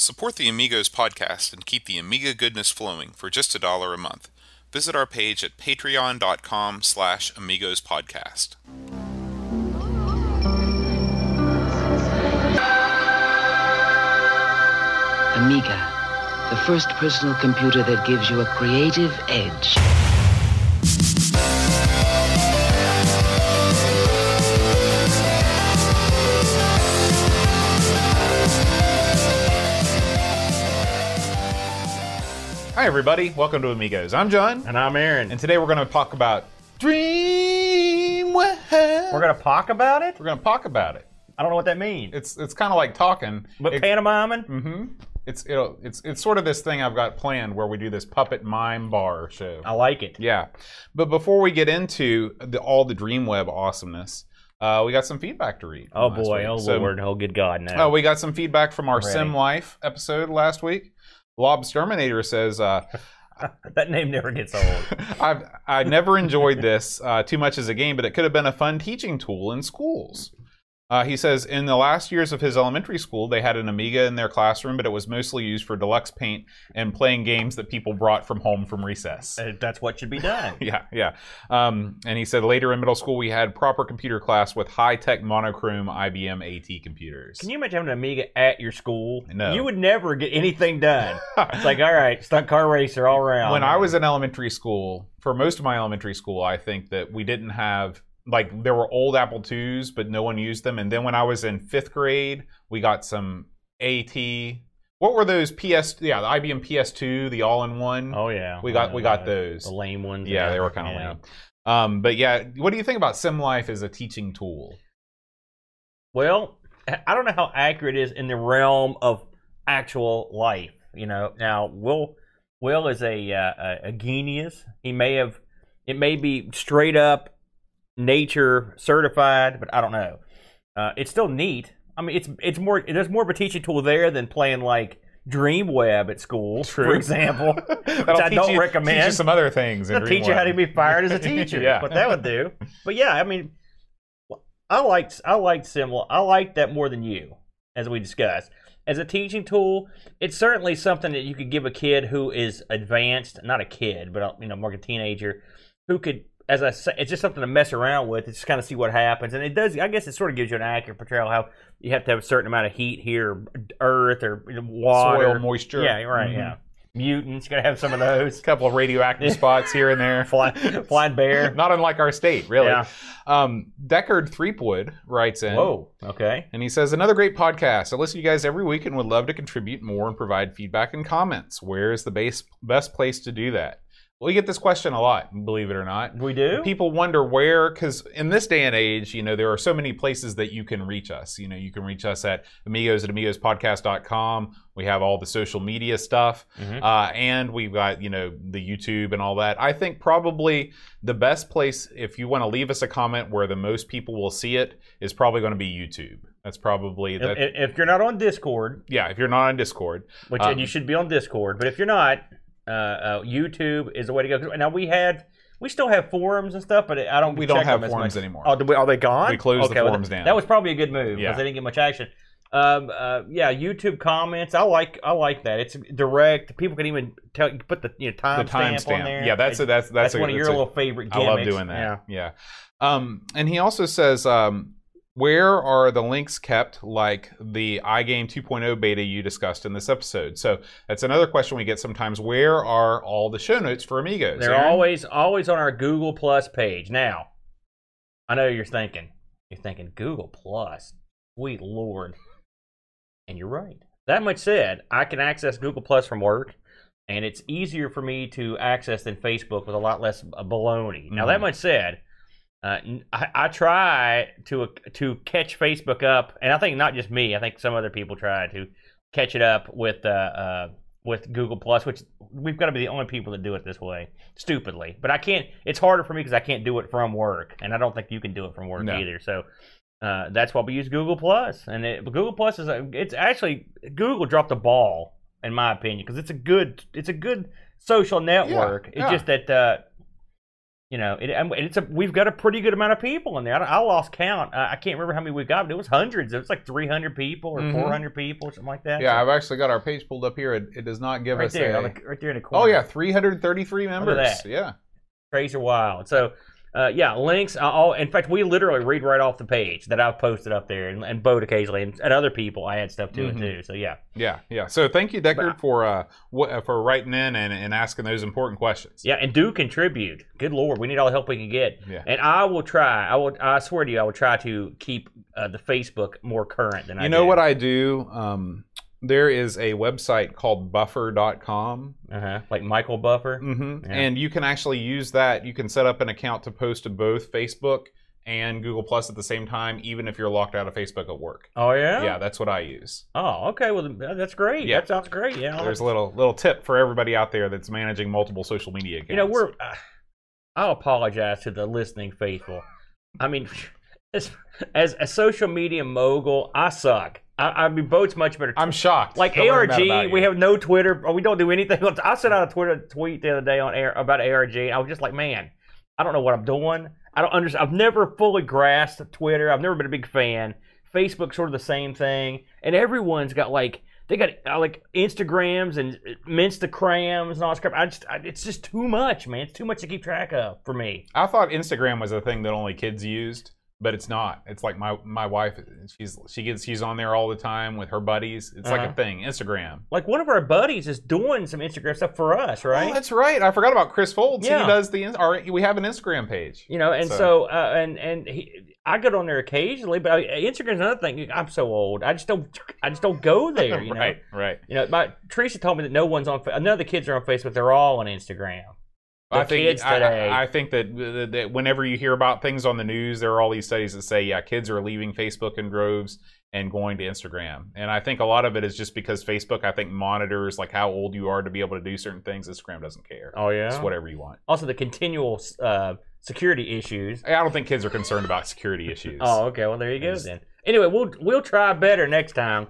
Support the Amigos podcast and keep the Amiga goodness flowing for just a dollar a month. Visit our page at patreon.com slash amigos podcast. Amiga, the first personal computer that gives you a creative edge. Everybody. Welcome to Amigos. I'm John, And I'm Aaron. and today we're going to talk about Dream we're gonna talk about it. We're going to talk about it. I don't know what that means. It's it's kind of like talking. But It- pantomiming. hmm It's it'll, it's it's sort of this thing I've got planned where we do this puppet mime bar show. I like it. Yeah, but before we get into the, all the Dreamweb awesomeness, uh, we got some feedback to read. Oh boy. week. Oh So- lord. Oh good God. No. Oh, we got some feedback from our. Sim Life episode last week. Lob Terminator says, uh, that name never gets old. "I've I never enjoyed this uh, too much as a game, but it could have been a fun teaching tool in schools." Uh, he says, in the last years of his elementary school, they had an Amiga in their classroom, but it was mostly used for deluxe paint and playing games that people brought from home from recess. Uh, That's what should be done. Yeah, yeah. Um, and he said later in middle school we had proper computer class with high tech monochrome IBM AT computers. Can you imagine having an Amiga at your school? No. You would never get anything done. it's like, all right, stunt car racer all around. when I was in elementary school, for most of my elementary school, I think that we didn't have like there were old Apple IIs, but no one used them. And then when I was in fifth grade, we got some AT. What were those PS? Yeah, the IBM PS2, the all-in-one. Oh yeah. we got we got those. The lame ones. Yeah, they were kind of Yeah. lame. Um, but yeah, what do you think about SimLife as a teaching tool? Well, I don't know how accurate it is in the realm of actual life. You know, now Will Will is a uh, a, a genius. He may have it may be straight up nature certified, but I don't know. Uh, it's still neat. I mean, it's it's more there's more of a teaching tool there than playing like Dreamweb at school, for example. That'll I don't you, recommend. Teach you some other things. in It'll teach you how to be fired as a teacher. Yeah. what that would do. But yeah, I mean, I liked I liked Simla. I liked that more than you, as we discussed. As a teaching tool, it's certainly something that you could give a kid who is advanced, not a kid, but you know, more like a teenager, who could, as I say, it's just something to mess around with. It's just kind of see what happens, and it does. I guess it sort of gives you an accurate portrayal how you have to have a certain amount of heat here, earth or water, Soil moisture. Yeah, right. Mhm. Yeah, mutants. You gotta have some of those. A couple of radioactive spots here and there. Fly, flying bear. Not unlike our state, really. Yeah. Um, Deckard Threepwood writes in. Whoa. Okay. And he says, another great podcast. I listen to you guys every week and would love to contribute more and provide feedback and comments. Where is the base, best place to do that? We get this question a lot, believe it or not. We do. People wonder where, because in this day and age, you know, there are so many places that you can reach us. You know, you can reach us at amigos at amigospodcast.com. We have all the social media stuff. Mhm. Uh, and we've got, you know, the YouTube and all that. I think probably the best place, if you want to leave us a comment where the most people will see it, is probably going to be YouTube. That's probably, If, if you're not on Discord, yeah, if you're not on Discord. which Um, and you should be on Discord, but if you're not, uh, uh, YouTube is the way to go. Now we had, we still have forums and stuff, but I don't. We don't have forums anymore. Oh, we, are they gone? We closed the forums that, down. That was probably a good move because Yeah. they didn't get much action. Um, uh, yeah, YouTube comments. I like, I like that. It's direct. People can even tell you put the you know The time stamp on there. Yeah, that's a, that's that's, that's a, one of your a- little favorite I love doing that. Yeah. Yeah. Um, and he also says, um, where are the links kept, like the iGame 2.0 beta you discussed in this episode? So that's another question we get sometimes. Where are all the show notes for Amigos? They're Aaron? always always on our Google Plus page. Now, I know you're thinking, you're thinking Google Plus, sweet lord, and you're right. That much said, I can access Google Plus from work, and it's easier for me to access than Facebook with a lot less baloney. Now, that Mhm. much said. Uh, I, I try to to catch Facebook up, and I think not just me. I think some other people try to catch it up with uh, uh, with Google Plus, which we've got to be the only people that do it this way, stupidly. But I can't. It's harder for me because I can't do it from work, and I don't think you can do it from work No. either. So uh, that's why we use Google Plus, and it, Google Plus is a, it's actually Google dropped the ball in my opinion because it's a good it's a good social network. It's yeah. just that uh, You know, it, and it's a we've got a pretty good amount of people in there. I, I lost count. I, I can't remember how many we got, but it was hundreds. It was like 300 people or Mhm. 400 people or something like that. Yeah, So, I've actually got our page pulled up here. It, it does not give right us there, a. the, right there in the corner. oh yeah, 333 members. Yeah. crazy wild. So, uh, yeah, links. uh, All in fact, we literally read right off the page that I've posted up there, and, and Boat occasionally, and, and other people. I add stuff to Mhm. it too. So yeah, Yeah, yeah. So thank you, Deckard, for uh uh, for writing in and, and asking those important questions. yeah, and do contribute. Good lord, we need all the help we can get. Yeah. And I will try. I will. I swear to you, I will try to keep uh, the Facebook more current than I. Do. You know do. what I do? Um, there is a website called Buffer.com, Uh huh. Like Michael Buffer. hmm Yeah. and you can actually use that. You can set up an account to post to both Facebook and Google Plus at the same time, even if you're locked out of Facebook at work. Oh yeah. Yeah, that's what I use. Oh okay. Well, that's great. Yeah. That sounds great. Yeah. There's a little little tip for everybody out there that's managing multiple social media accounts. You know, we're. Uh, I'll apologize to the listening faithful. I mean, as as a social media mogul, I suck. I, I mean, Boat's much better. I'm shocked. like Don't worry about ARG, we have no Twitter, or we don't do anything. I sent out a Twitter tweet the other day on air about ARG. And I was just like, man, I don't know what I'm doing. I don't understand. I've never fully grasped Twitter. I've never been a big fan. Facebook's sort of the same thing, and everyone's got like they got uh, like Instagrams and uh, Instagrams and all this crap. I just, I, it's just too much, man. It's too much to keep track of for me. I thought Instagram was a thing that only kids used, but it's not. It's like my my wife. She's she gets she's on there all the time with her buddies. It's like Uh-huh. a thing. Instagram. Like one of our buddies is doing some Instagram stuff for us, right? Oh, that's right. I forgot about Chris Folds. Yeah. He does the. Our, we have an Instagram page. You know, and So- uh, and and he, I get on there occasionally, but I, Instagram's another thing. I'm so old. I just don't. I just don't go there. You know. right, right. You know, my Teresa told me that no one's on. None of the kids are on Facebook. They're all on Instagram. I think I-. I, think that, that whenever you hear about things on the news, there are all these studies that say, yeah, kids are leaving Facebook in droves and going to Instagram. And I think a lot of it is just because Facebook, I think, monitors like how old you are to be able to do certain things. Instagram doesn't care. oh yeah. It's whatever you want. Also, the continual uh, security issues. I don't think kids are concerned about security issues. Oh, okay. Well, there you go then. Anyway, we'll we'll try better next time.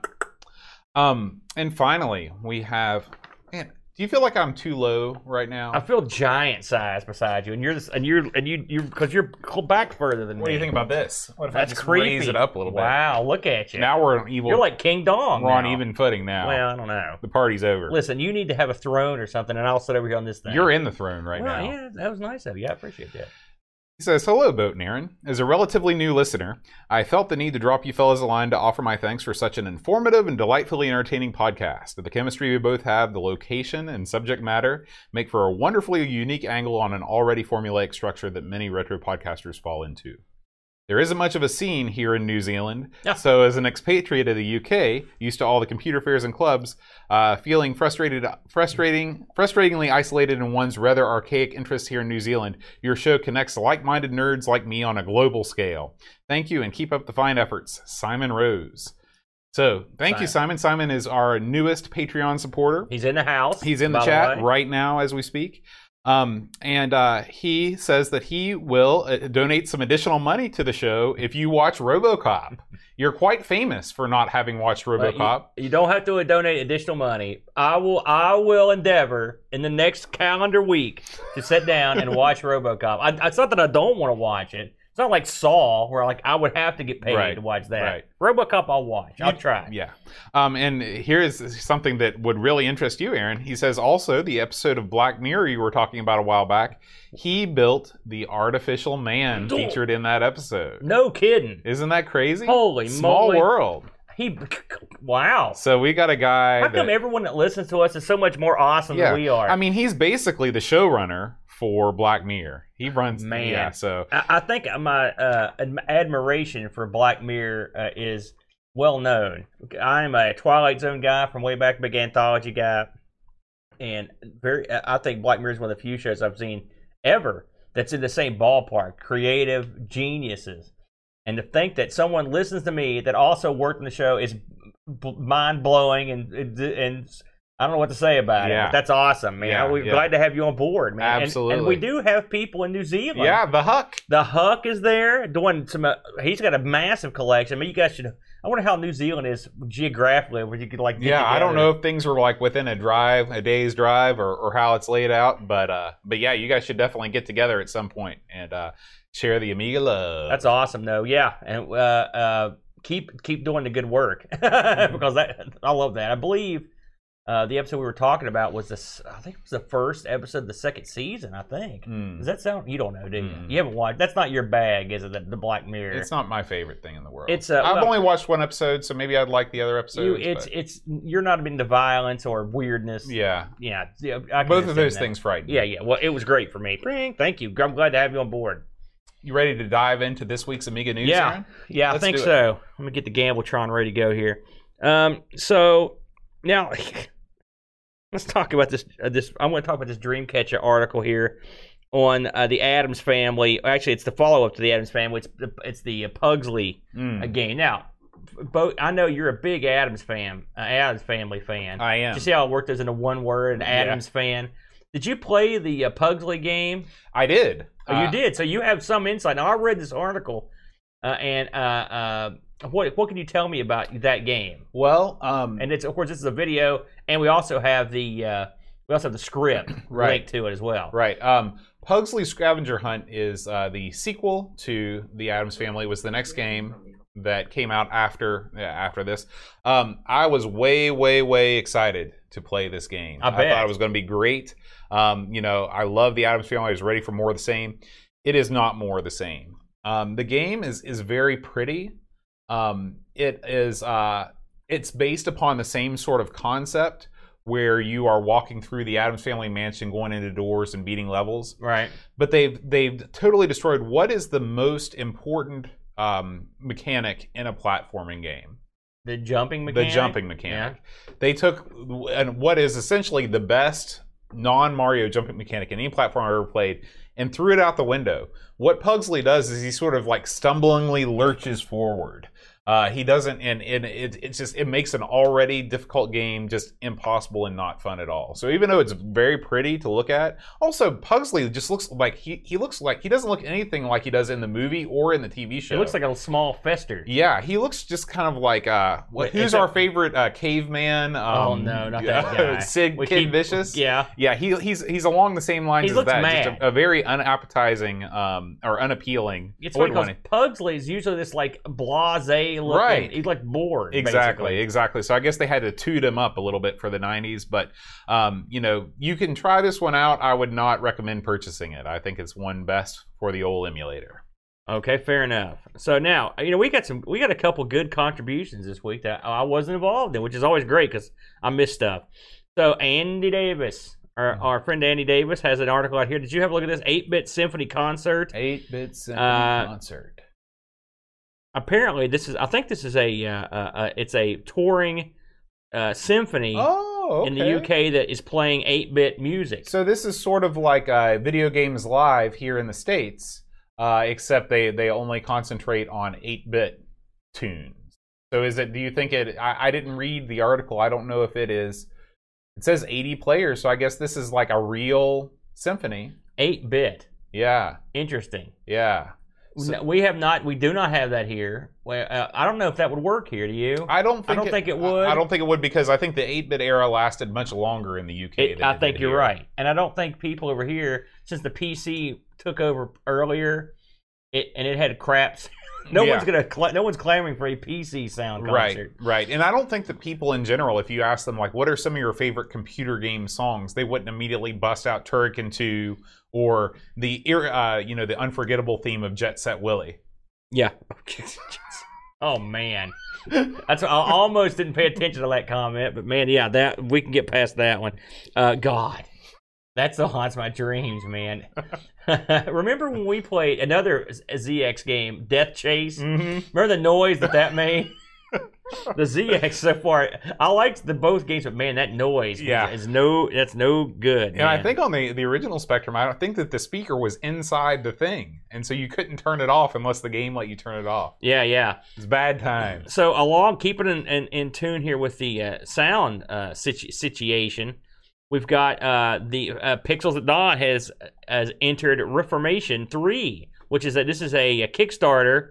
Um, and finally, we have. Man, do you feel like I'm too low right now? I feel giant size beside you, and you're this, and you're and you you because you're back further than me. what do you think about this? What if That's I just creepy. raise it up a little bit? Wow, look at you. Now we're on evil. you're like King Dong. we're on even footing now. Well, I don't know. the party's over. Listen, you need to have a throne or something, and I'll sit over here on this thing. You're in the throne right well, now. Yeah, that was nice of you. I appreciate that. He says, Hello, Boat and Aaron. As a relatively new listener, I felt the need to drop you fellas a line to offer my thanks for such an informative and delightfully entertaining podcast. The chemistry we both have, the location, and subject matter make for a wonderfully unique angle on an already formulaic structure that many retro podcasters fall into. There isn't much of a scene here in New Zealand, Yeah. so as an expatriate of the UK, used to all the computer fairs and clubs, uh, feeling frustrated, frustrating, frustratingly isolated in one's rather archaic interests here in New Zealand, your show connects like-minded nerds like me on a global scale. Thank you and keep up the fine efforts, Simon Rose. So, thank you, Simon. Simon is our newest Patreon supporter. He's in the house. He's in the chat way. right now as we speak. Um, and uh, he says that he will uh, donate some additional money to the show if you watch RoboCop. You're quite famous for not having watched RoboCop. You, you don't have to donate additional money. I will. I will endeavor in the next calendar week to sit down and watch RoboCop. I, it's not that I don't want to watch it. It's not like Saw, where like I would have to get paid Right, to watch that. right. RoboCop, I'll watch. I'll try. Yeah. Um, and here is something that would really interest you, Aaron. He says also the episode of Black Mirror you were talking about a while back, he built the artificial man featured in that episode. No kidding. Isn't that crazy? Holy Small moly. world. He. Wow. So we got a guy. How come that- everyone that listens to us is so much more awesome yeah. than we are? I mean, he's basically the showrunner for Black Mirror. He runs. Man. Yeah. So I, I think my uh, admiration for Black Mirror uh, is well known. I'm a Twilight Zone guy from way back, big anthology guy, and very. I think Black Mirror is one of the few shows I've seen ever that's in the same ballpark. Creative geniuses, and to think that someone listens to me that also worked in the show is b- mind blowing and and I don't know what to say about it. Yeah. But that's awesome, man. Yeah, We're yeah. glad to have you on board, man. And- And, we do have people in New Zealand. Yeah, the Huck. The Huck is there doing some. Uh, he's got a massive collection. I mean, you guys should. I wonder how New Zealand is geographically, where you could like. Yeah, I don't know if things were like within a drive, a day's drive, or, or how it's laid out, but uh, but yeah, you guys should definitely get together at some point and uh, share the Amiga love. That's awesome, though. Yeah, and uh, uh, keep keep doing the good work because that I love that. I believe uh, the episode we were talking about was this. I think it was the first episode of the second season. I think. Mm. Does that sound? You don't know, do you? Mm. You haven't watched. That's not your bag, is it? The, the Black Mirror. It's not my favorite thing in the world. It's, uh, I've well- only watched one episode, so maybe I'd like the other You, episodes. it's but- it's you're not into violence or weirdness. yeah, yeah. yeah, both of those that. things frighten. Yeah, yeah. Well, it was great for me. Thank you. I'm glad to have you on board. You ready to dive into this week's Amiga news? Yeah. Aaron? Yeah, Let's I think it. so. Let me get the Gambletron ready to go here. Um, so now let's talk about this. Uh, this I want to talk about this Dreamcatcher article here on uh, the Addams Family. Actually, it's the follow up to the Addams Family. It's the it's the uh, Pugsley Mm, uh, game. Now, both I know you're a big Addams fan, uh, Addams Family fan. I am. Did you see how it worked as in a one word, an Yeah. Addams fan? Did you play the uh, Pugsley game? I did. Oh, Uh, you did. So you have some insight. Now I read this article, uh, and uh, uh, what what can you tell me about that game? Well, um, And it's of course this is a video, and we also have the uh, we also have the script Right. linked to it as well. Right. Um, Pugsley Scavenger Hunt is uh, the sequel to the Addams Family. It was the next game that came out after yeah, after this. Um, I was way, way, way excited to play this game. I bet. thought it was going to be great. Um, you know, I love the Addams Family. I was ready for more of the same. It is not more of the same. Um, the game is is very pretty. Um, it is uh, it's based upon the same sort of concept where you are walking through the Addams Family mansion, going into doors and beating levels. Right. But they've they've totally destroyed what is the most important um, mechanic in a platforming game The jumping mechanic. the jumping mechanic. They took and what is essentially the best non Mario jumping mechanic in any platform I've ever played and threw it out the window. What Pugsley does is he sort of like stumblingly lurches forward. Uh, he doesn't, and, and it, it's just it makes an already difficult game just impossible and not fun at all. So even though it's very pretty to look at, also Pugsley just looks like he he looks like he doesn't look anything like he does in the movie or in the TV show. He looks like a small fester. Yeah, he looks just kind of like uh, Wait, who's our that- favorite uh, caveman? Um, Oh, no, not that guy. Sid Kid keep- Vicious. Yeah. yeah, he he's he's along the same lines He as that. mad. Just a, a very unappetizing um, or unappealing. It's funny because Pugsley is usually this like blase looking. Right. He's like bored. Exactly, basically. exactly. So I guess they had to toot him up a little bit for the '90s, but um, you know, you can try this one out. I would not recommend purchasing it. I think it's one best for the old emulator. Okay, fair enough. So now, you know, we got some, we got a couple good contributions this week that I wasn't involved in, which is always great because I miss stuff. So Andy Davis, our, Mm-hmm. our friend Andy Davis, has an article out here. Did you have a look at this eight-bit symphony concert? Eight bit symphony Uh, concert. Apparently, this is, I think this is a, uh, uh, uh, it's a touring uh, symphony Oh, in the UK that is playing eight-bit music. So this is sort of like uh, video games live here in the states, uh, except they they only concentrate on eight bit tunes. So is it? Do you think it? I, I didn't read the article. I don't know if it is. It says 80 players, so I guess this is like a real symphony. Eight-bit. Yeah, Interesting. yeah. So- we have not. We do not have that here. Well, uh, I don't know if that would work here. Do you? I don't think don't think it would. I, I don't think it would because I think the 8 bit era lasted much longer in the UK. It, than I it think you're here. right, and I don't think people over here, since the PC took over earlier, it and it had craps. No Yeah. one's gonna. No one's clamoring for a PC sound concert. Right, right. And I don't think that people in general, if you ask them, like, what are some of your favorite computer game songs, they wouldn't immediately bust out Turrican 2 or the, ir- uh, you know, the unforgettable theme of Jet Set Willy. Yeah. oh man, that's I almost didn't pay attention to that comment, but man, yeah, that we can get past that one. Uh, God, that still haunts my dreams, man. Remember when we played another ZX game, Death Chase? Mm-hmm. Remember the noise that that made? The ZX so far, I liked the both games, but man, that noise, Yeah. is no, that's no good. And I think on the, the original Spectrum, I don't think that the speaker was inside the thing, and so you couldn't turn it off unless the game let you turn it off. yeah, yeah. It's bad time. So along, keeping in, in, in tune here with the uh, sound uh, situ- situation, we've got uh, the uh, Pixels at Dawn has has entered Reformation Three, which is a, this is a, a Kickstarter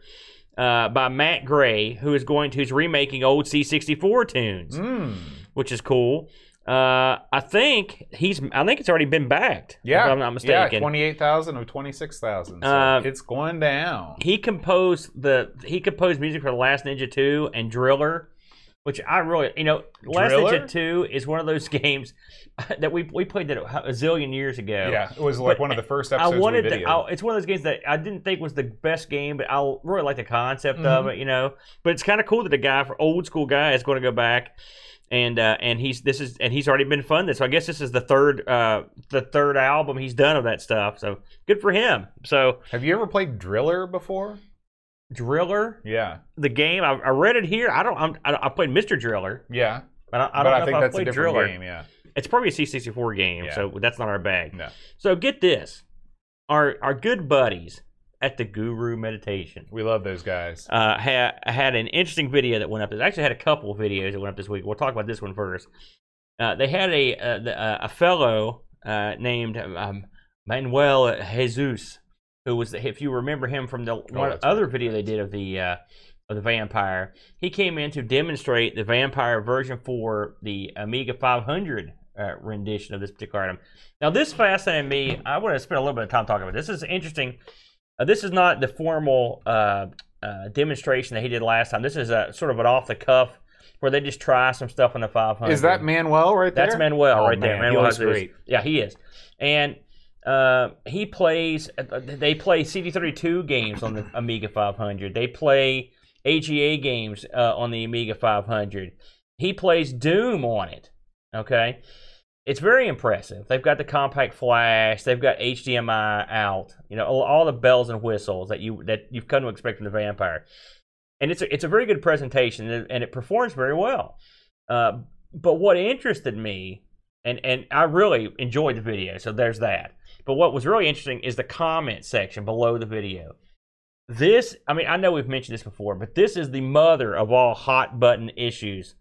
uh, by Matt Gray, who is going to who's remaking old C64 tunes, Mm. which is cool. Uh, I think he's I think it's already been backed. Yeah, if I'm not mistaken. Yeah, twenty-eight thousand of twenty-six thousand. So Uh, it's going down. he composed the he composed music for the Last Ninja 2 and Driller, which I really you know Last Driller? 2 is one of those games that we we played that a zillion years ago. Yeah, it was like But one of the first I episodes wanted we to. I, it's one of those games that I didn't think was the best game, but I really like the concept of Mm-hmm. it, you know. But it's kind of cool that a guy, for old school guy, is going to go back and uh, and he's this is and he's already been funded. So I guess this is the third uh, the third album he's done of that stuff. So good for him. So Have you ever played Driller before? Driller, Yeah, the game I, I read it here. I don't. I'm, I, I played Mr. Driller, yeah. but I, I but don't I know think if I that's a played different Driller. game. Yeah. It's probably a C64 game, Yeah. so that's not our bag. No. So get this, our our good buddies at the Guru Meditation We love those guys. uh, had had an interesting video that went up. They actually had a couple videos that went up this week. We'll talk about this one first. Uh, they had a uh, the, uh, a fellow uh, named um, Manuel Jesus, who was if you remember him from the one Oh, that's other video they did of the uh, of the vampire. He came in to demonstrate the vampire version for the Amiga 500 uh, rendition of this particular item. Now, this fascinated me. I want to spend a little bit of time talking about this. This is interesting. Uh, this is not the formal uh, uh, demonstration that he did last time. This is a sort of an off the cuff where they just try some stuff on the 500. Is that Manuel right there? That's Manuel Oh, right there. man, he Manuel looks great. Yeah, he is. And uh, he plays. uh, They play CD32 games on the Amiga 500. They play AGA games uh, on the Amiga 500. He plays Doom on it. Okay, it's very impressive. They've got the compact flash. They've got HDMI out. You know, all, the bells and whistles that you that you've come to expect from the Vampire. And it's a, it's a very good presentation, and it, and it performs very well. Uh, but what interested me, and and I really enjoyed the video, so there's that. But what was really interesting is the comment section below the video. This, I mean, I know we've mentioned this before, but this is the mother of all hot button issues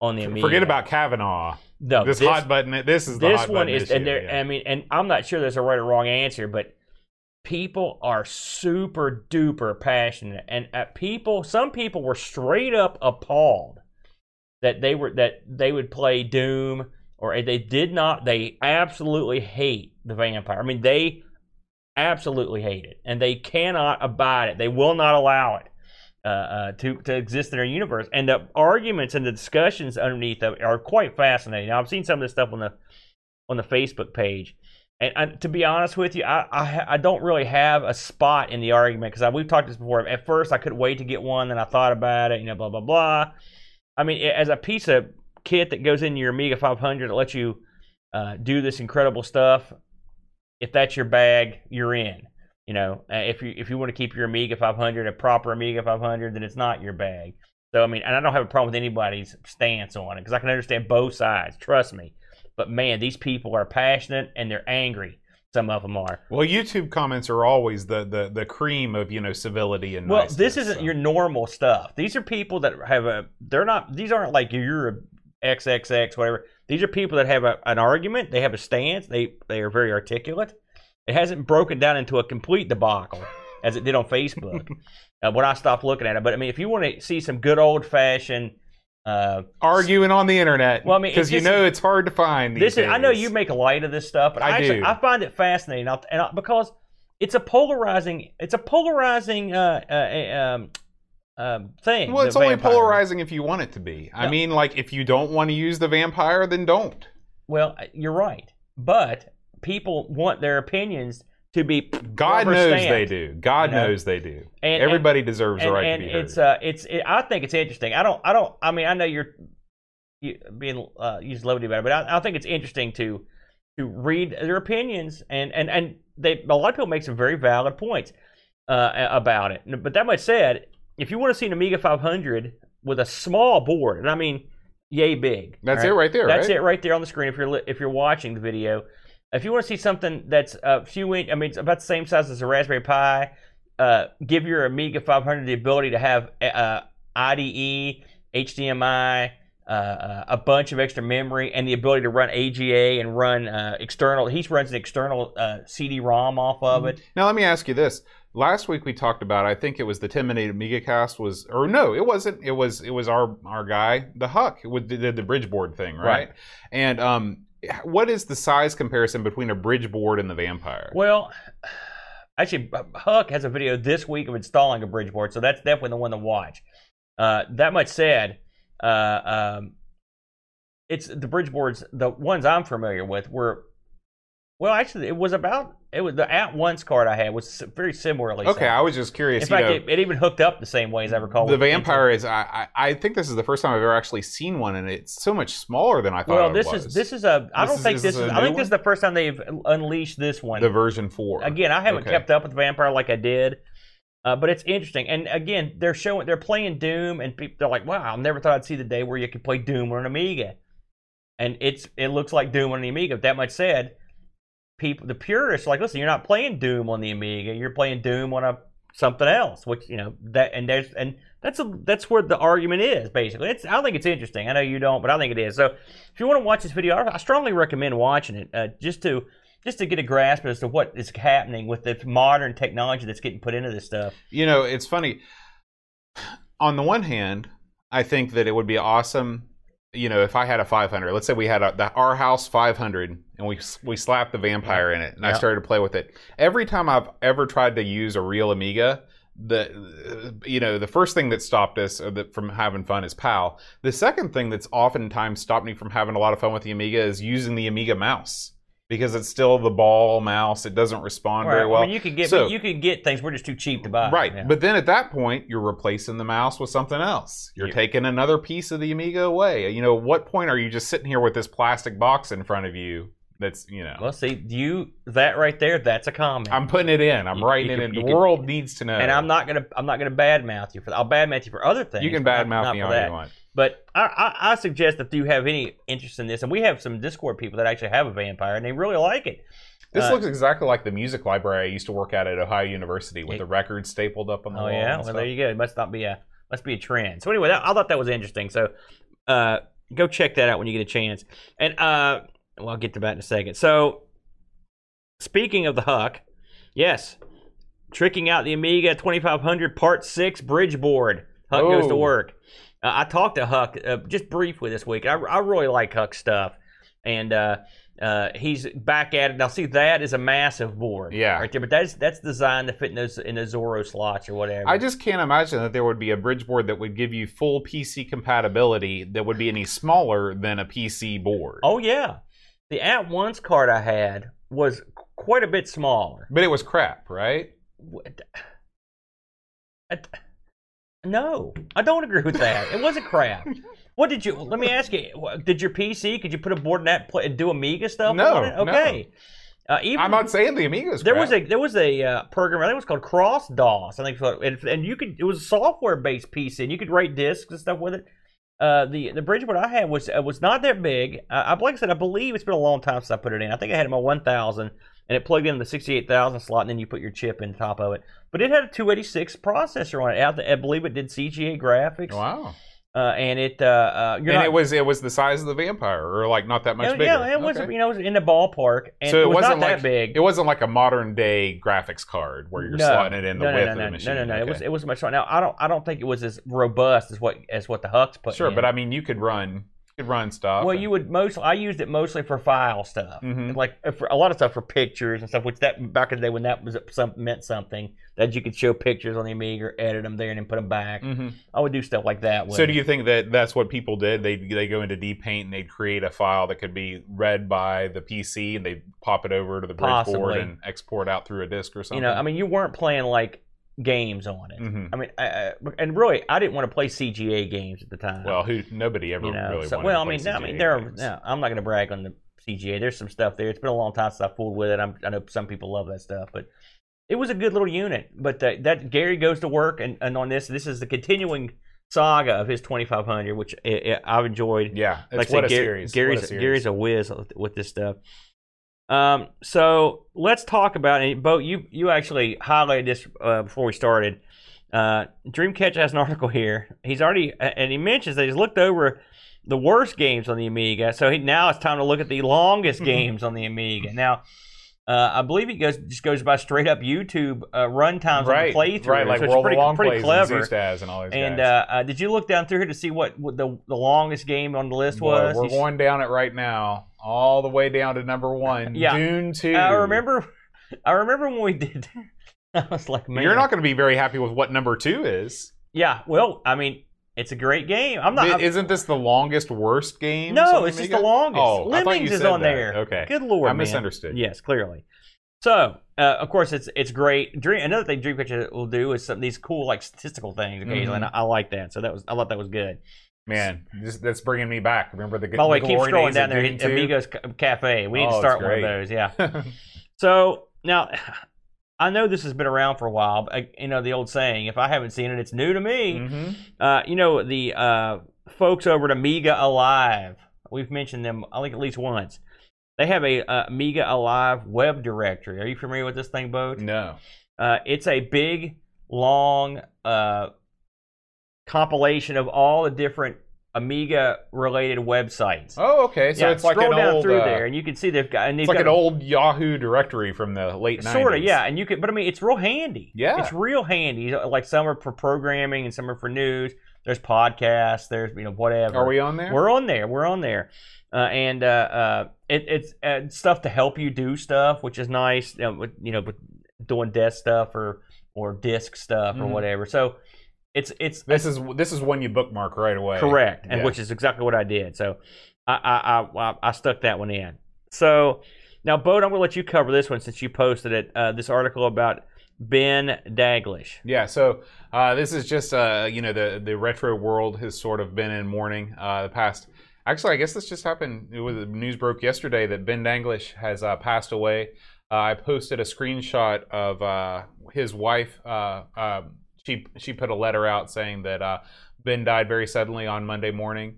on the Amiga. Forget about Kavanaugh. no, this, hot button. This is the this hot one button is, issue, and there. yeah. I mean, and I'm not sure there's a right or wrong answer, but people are super duper passionate, and uh, people, some people were straight up appalled that they were that they would play Doom, or they did not. They absolutely hate the vampire. I mean, they absolutely hate it, and they cannot abide it. They will not allow it. Uh, uh, to to exist in their universe, and the arguments and the discussions underneath of are quite fascinating. Now, I've seen some of this stuff on the on the Facebook page, and I, to be honest with you, I, I I don't really have a spot in the argument because we've talked this before. At first, I couldn't wait to get one, then I thought about it, you know, blah blah blah. I mean, as a piece of kit that goes into your Amiga 500 that lets you uh, do this incredible stuff, if that's your bag, you're in. You know, uh, if you if you want to keep your Amiga 500 a proper Amiga 500, then it's not your bag. So I mean, and I don't have a problem with anybody's stance on it because I can understand both sides. Trust me. But man, these people are passionate and they're angry. Some of them are. well, YouTube comments are always the the the cream of you know civility and. Well, niceness, this isn't so. your normal stuff. These are people that have a. They're not. These aren't like you're a XXX whatever. These are people that have a, an argument. They have a stance. They they are very articulate. It hasn't broken down into a complete debacle as it did on Facebook uh, when I stopped looking at it. But I mean, if you want to see some good old fashioned. Uh, arguing on the internet. Well, I mean, because you know it's hard to find. These this is, I know you make light of this stuff, but I, I actually, do. I find it fascinating, and I, because it's a polarizing, it's a polarizing uh, uh, um, um, thing. Well, it's only vampire. polarizing if you want it to be. I No. mean, like if you don't want to use the vampire, then don't. Well, you're right, but people want their opinions to be God knows stamped. they do. God You know? knows they do. And- Everybody deserves the right and to be heard. it's uh it's it, I think it's interesting. I don't I don't I mean I know you're you, being uh using levity about it, but I, I think it's interesting to to read their opinions and and and they a lot of people make some very valid points uh about it. But that much said, if you want to see an Amiga 500 with a small board, and I mean, yay big. That's all it right there, That's right? it right there on the screen. If you're if you're watching the video, if you want to see something that's a few inch, I mean, it's about the same size as a Raspberry Pi. Uh, give your Amiga 500 the ability to have uh, IDE, HDMI, uh, uh, a bunch of extra memory, and the ability to run AGA and run uh, external. He runs an external uh, CD-ROM off of it. Now let me ask you this. Last week we talked about I think it was the 10 minute Amiga cast was or no, it wasn't. It was it was our our guy, the Huck, with did the bridgeboard thing, right? Right. And um what is the size comparison between a bridgeboard and the Vampire? Well, actually, Huck has a video this week of installing a bridge board, so that's definitely the one to watch. Uh, that much said, uh, um, it's the bridge boards. The ones I'm familiar with were, well, actually, it was about it was the ATonce card I had was very similarly. Okay, I was just curious. In fact, know, it, it even hooked up the same way as I recall. the Vampire is I, I think this is the first time I've ever actually seen one, and it's so much smaller than I thought. Well, it this was. is this is a. I This don't is- think is this this is. I think this is the first time they've unleashed this one. the version four. Again, I haven't Okay. kept up with Vampire like I did, uh, but it's interesting. And again, they're showing they're playing Doom, and people they're like, "Wow, I never thought I'd see the day where you could play Doom on an Amiga." And it's it looks like Doom on an Amiga. That much said, people the purists like, "Listen, you're not playing Doom on the Amiga. You're playing Doom on a something else." Which you know that and there's and that's a that's where the argument is basically. It's I think it's interesting. I know you don't, but I think it is. So if you want to watch this video, I I strongly recommend watching it uh, just to just to get a grasp as to what is happening with the modern technology that's getting put into this stuff. you know, it's funny. On the one hand, I think that it would be awesome. You know, if I had a 500, let's say we had a, the our house 500, and we we slapped the vampire in it, and I started to play with it. Every time I've ever tried to use a real Amiga, the you know the first thing that stopped us uh, from having fun is PAL. The second thing that's oftentimes stopped me from having a lot of fun with the Amiga is using the Amiga mouse because it's still the ball mouse. It doesn't respond very well. I mean, you could get So- you could get things. We're just too cheap to buy. Right. Yeah. But then at that point, you're replacing the mouse with something else. You're You- taking another piece of the Amiga away. You know, what point are you just sitting here with this plastic box in front of you that's, you know, well, see, you that right there, that's a comment. I'm putting it in. I'm You- writing you it can- in. The can- world needs to know. and I'm not gonna I'm not gonna badmouth you for. I'll badmouth you for other things. You can badmouth me all that. you want. But I, I, I suggest if you have any interest in this, and we have some Discord people that actually have a vampire and they really like it. This Uh, looks exactly like the music library I used to work at at Ohio University with It- the records stapled up on the Oh wall. yeah, and well stuff. there you go. It must not be a must be a trend. So anyway, that, I thought that was interesting. So uh, go check that out when you get a chance. And uh, well, I'll get to that in a second. So speaking of the Huck, yes, tricking out the Amiga 2500 Part Six bridge board. Huck goes to Oh. work. Uh, I talked to Huck uh, just briefly this week. I, I really like Huck stuff, and uh, uh, he's back at it. Now, see, that is a massive board, Yeah. right there. But that's that's designed to fit in those in those Zorro slots or whatever. I just can't imagine that there would be a bridge board that would give you full PC compatibility that would be any smaller than a PC board. Oh yeah, the ATonce card I had was quite a bit smaller. But it was crap, right? What- I- No, I don't agree with that. It was a crap. What did you? Let me ask you. Did your PC? Could you put a board in that and do Amiga stuff No, on it? Okay. Uh, even I'm not saying the Amiga's there crap. was a there was a uh, program I think it was called Cross DOS. I think so. And, and you could it was a software based PC and you could write disks and stuff with it. Uh, the the bridgeboard I had was uh, was not that big. Uh, I like I said, I believe it's been a long time since I put it in. I think I had it in my 1000 and it plugged in the 68000 slot and then you put your chip in top of it. But it had a 286 processor on it. Out I believe it did CGA graphics. Wow. Uh, and it uh, uh, and not, it was it was the size of the vampire, or like not that much yeah, bigger. yeah, it was Okay. you know it was in the ballpark and so it, it, was wasn't not like that big. it wasn't like a modern day graphics card where you're No. slotting it in the no, no, width no, of no, the machine. No, no, no. It was it was much now. I don't I don't think it was as robust as what as what the Hucks put. Sure, in. but I mean, you could run run stuff. well, and- you would most. I used it mostly for file stuff, Mhm. like uh, for a lot of stuff for pictures and stuff. Which that back in the day when that was some meant something that you could show pictures on the Amiga, or edit them there, and then put them back. Mhm. I would do stuff like that. With So do you think that that's what people did? They they go into DPaint and they'd create a file that could be read by the PC and they pop it over to the bridgeboard Possibly. and export out through a disk or something. You know, I mean, you weren't playing like games on it. Mhm. I mean, I, I, and really, I didn't want to play CGA games at the time. well, who nobody ever you know. really so, wanted well, I mean, no, I mean, there. Are, no, I'm not going to brag on the CGA. There's some stuff there. It's been a long time since I fooled with it. I'm, I know some people love that stuff, but it was a good little unit. But the, that Gary goes to work, and, and on this, this is the continuing saga of his 2500, which i i I've enjoyed. Yeah, it's Like what a said, Gar- series. Gary's what a series. Gary's a whiz with this stuff. Um, so let's talk about it. Bo, you you actually highlighted this uh, before we started. Uh, Dreamcatcher has an article here. He's already and he mentions that he's looked over the worst games on the Amiga. So he, now it's time to look at the longest games on the Amiga. Now, uh, I believe he goes just goes by straight up YouTube uh, runtimes right, on playthroughs, right, like which World is pretty, of Long pretty Plays clever. and and all those And guys. uh, uh, did you look down through here to see what, what the the longest game on the list was? we're You s- going down it right now, all the way down to number one. Yeah. Dune Two. I remember, I remember when we did. I was like, man, You're not going to be very happy with what number two is. Yeah, well, I mean, it's a great game. I'm not. Isn't this the longest worst game? no, it's just the longest. Oh, Lemmings is on that. there. Okay, Good lord, I man. misunderstood. Yes, clearly. So, uh, of course, it's it's great. Dream, another thing Dreamcatcher will do is some these cool like statistical things occasionally, and I, I like that. So that was I thought that was good. Man, this, that's bringing me back. Remember the good. By the way, keep scrolling days down there. Dune 2? Amigos Cafe. We need Oh, to start one of those. Yeah. So now, I know this has been around for a while. But, you know the old saying: "If I haven't seen it, it's new to me." Mhm. Uh, you know the uh, folks over at Amiga Alive. We've mentioned them, I think, at least once. They have a uh, Amiga Alive web directory. Are you familiar with this thing, Bo? No. Uh, it's a big, long uh, compilation of all the different Amiga-related websites. Oh, okay. So yeah, it's like scroll an down old. through uh, there, and you can see they've got. And they've it's like got an old Yahoo directory from the late 90s. Sort of, yeah. And you can, but I mean, it's real handy. Yeah. it's real handy. Like some are for programming and some are for news. There's podcasts. There's you know whatever. Are we on there? We're on there. We're on there. Uh, and uh, uh, it, it's uh, stuff to help you do stuff, which is nice. You know, with, you know, with doing desk stuff or or disk stuff or Mhm. whatever. So it's it's This is this is one you bookmark right away. Correct, and Yeah. which is exactly what I did. So I I, I, I stuck that one in. So now, Bode, I'm going to let you cover this one since you posted it. Uh, this article about Ben Daglish. Yeah, so uh, this is just uh, you know the the retro world has sort of been in mourning uh, the past. Actually, I guess this just happened. It was news broke yesterday that Ben Daglish has uh, passed away. Uh, I posted a screenshot of uh, his wife. She she put a letter out saying that uh, Ben died very suddenly on Monday morning.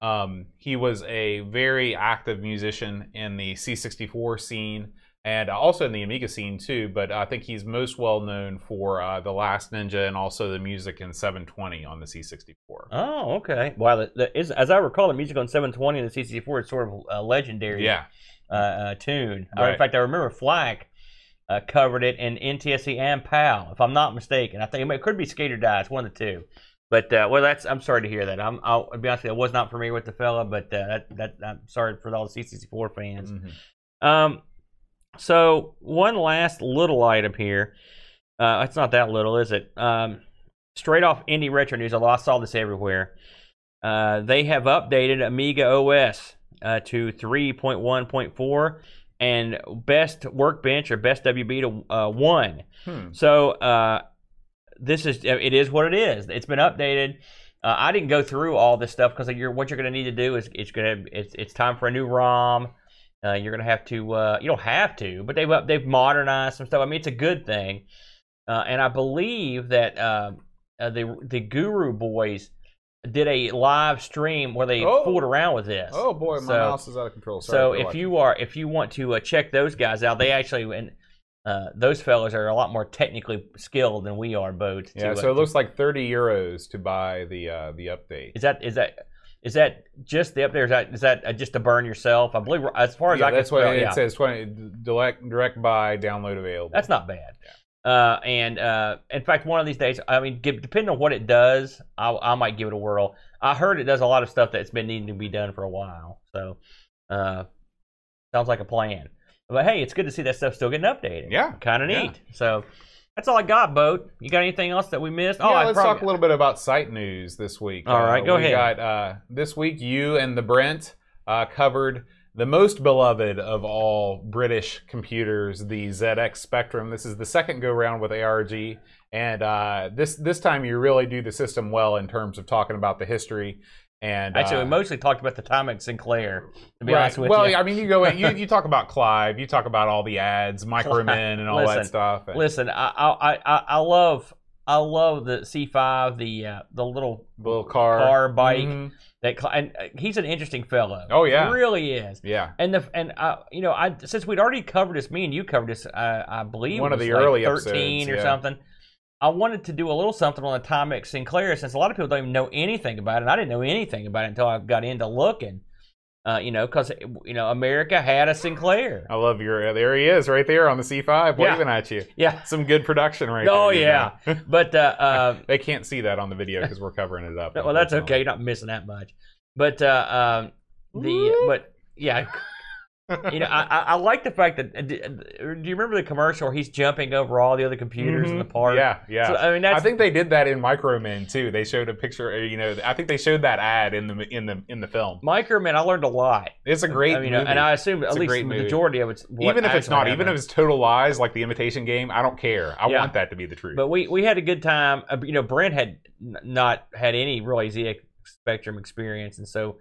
Um, he was a very active musician in the C64 scene and also in the Amiga scene too. But I think he's most well known for uh, the Last Ninja and also the music in 720 on the C64. Oh, okay. Wow, the, the, is, as I recall, the music on 720 and the C64 is sort of a legendary Yeah, uh, uh, tune. Right. in fact, I remember Flack uh, covered it in NTSC and PAL, if I'm not mistaken. I think it could be Skate or Die. It's one of the two. But uh, well, that's I'm sorry to hear that. I'm I'll be honest with you, I was not familiar with the fella, but uh, that that I'm sorry for all the CC4 fans. Mhm. Um, so one last little item here. Uh, it's not that little, is it? Um, straight off Indie Retro News, I saw this everywhere. Uh, they have updated Amiga OS uh, to 3.1.4 and best workbench or best WB to uh, one. Hmm. So uh, this is it is what it is. It's been updated. Uh, I didn't go through all this stuff because you're, what you're going to need to do is it's going to it's, it's time for a new ROM. Uh, you're going to have to uh, you don't have to, but they've they've modernized some stuff. I mean, it's a good thing, uh, and I believe that uh, uh, the the Guru Boys did a live stream where they Oh. fooled around with this. Oh boy, my So- mouse is out of control. Sorry so if watching. you are if you want to uh, check those guys out, they actually and uh, those fellas are a lot more technically skilled than we are, both. yeah, to, so uh, it looks like 30 euros to buy the uh, the update. is that is that is that just the up Is that is that uh, just to burn yourself? I believe as far as Yeah, I can that's what it yeah, says. 20 direct direct buy, download available. that's not bad. Uh, and uh, in fact, one of these days, I mean, give, depending on what it does, I, I might give it a whirl. I heard it does a lot of stuff that's been needing to be done for a while. So, uh, sounds like a plan. But hey, it's good to see that stuff still getting updated. Yeah, kind of yeah. neat. So that's all I got, Boat. You got anything else that we missed? yeah, oh, I let's probably, talk a little bit about site news this week. All right, go we ahead. got uh, this week. You and the Brent uh, covered the most beloved of all British computers, the ZX Spectrum. This is the second go round with ARG, and uh, this this time you really do the system well in terms of talking about the history. And Actually, uh, we mostly talked about the time at Sinclair. To be Right. honest with well, you. Well, I mean, you go in, you, you talk about Clive, you talk about all the ads, Micro Men, and all Listen, that stuff. And- Listen, I I I, I love I love the C5, the uh, the little little car, car bike. Mhm. that cl- and uh, he's an interesting fellow. Oh, yeah. He really is. Yeah, And the and uh, you know, I since we'd already covered this, me and you covered this. Uh, I believe One it of the like early thirteen episodes, or yeah. something. I wanted to do a little something on the Timex Sinclair since a lot of people don't even know anything about it. And I didn't know anything about it until I got into looking. Uh, you know, because you know America had a Sinclair. I love your. There he is, right there on the C5, Yeah. waving at you. Yeah. Some good production right Oh there. you yeah. know. But uh, uh, they can't see that on the video because we're covering it up. well, that's okay. You're not missing that much. But uh, um, the but yeah, you know, I, I, like the fact that. uh, Do you remember the commercial where he's jumping over all the other computers in the Mhm. park? Yeah, yeah. So, I mean, that's I think they did that in Micro Men too. They showed a picture. uh, You know, I think they showed that ad in the in the in the film. Micro Men. I learned a lot. It's a great I mean, movie. and I assume It's at least the movie. majority of it's what even if it's not, even if it's total lies like the Imitation Game, I don't care. I Yeah. want that to be the truth. But we we had a good time. Uh, you know, Brent had not had any really ZX Spectrum experience, and so,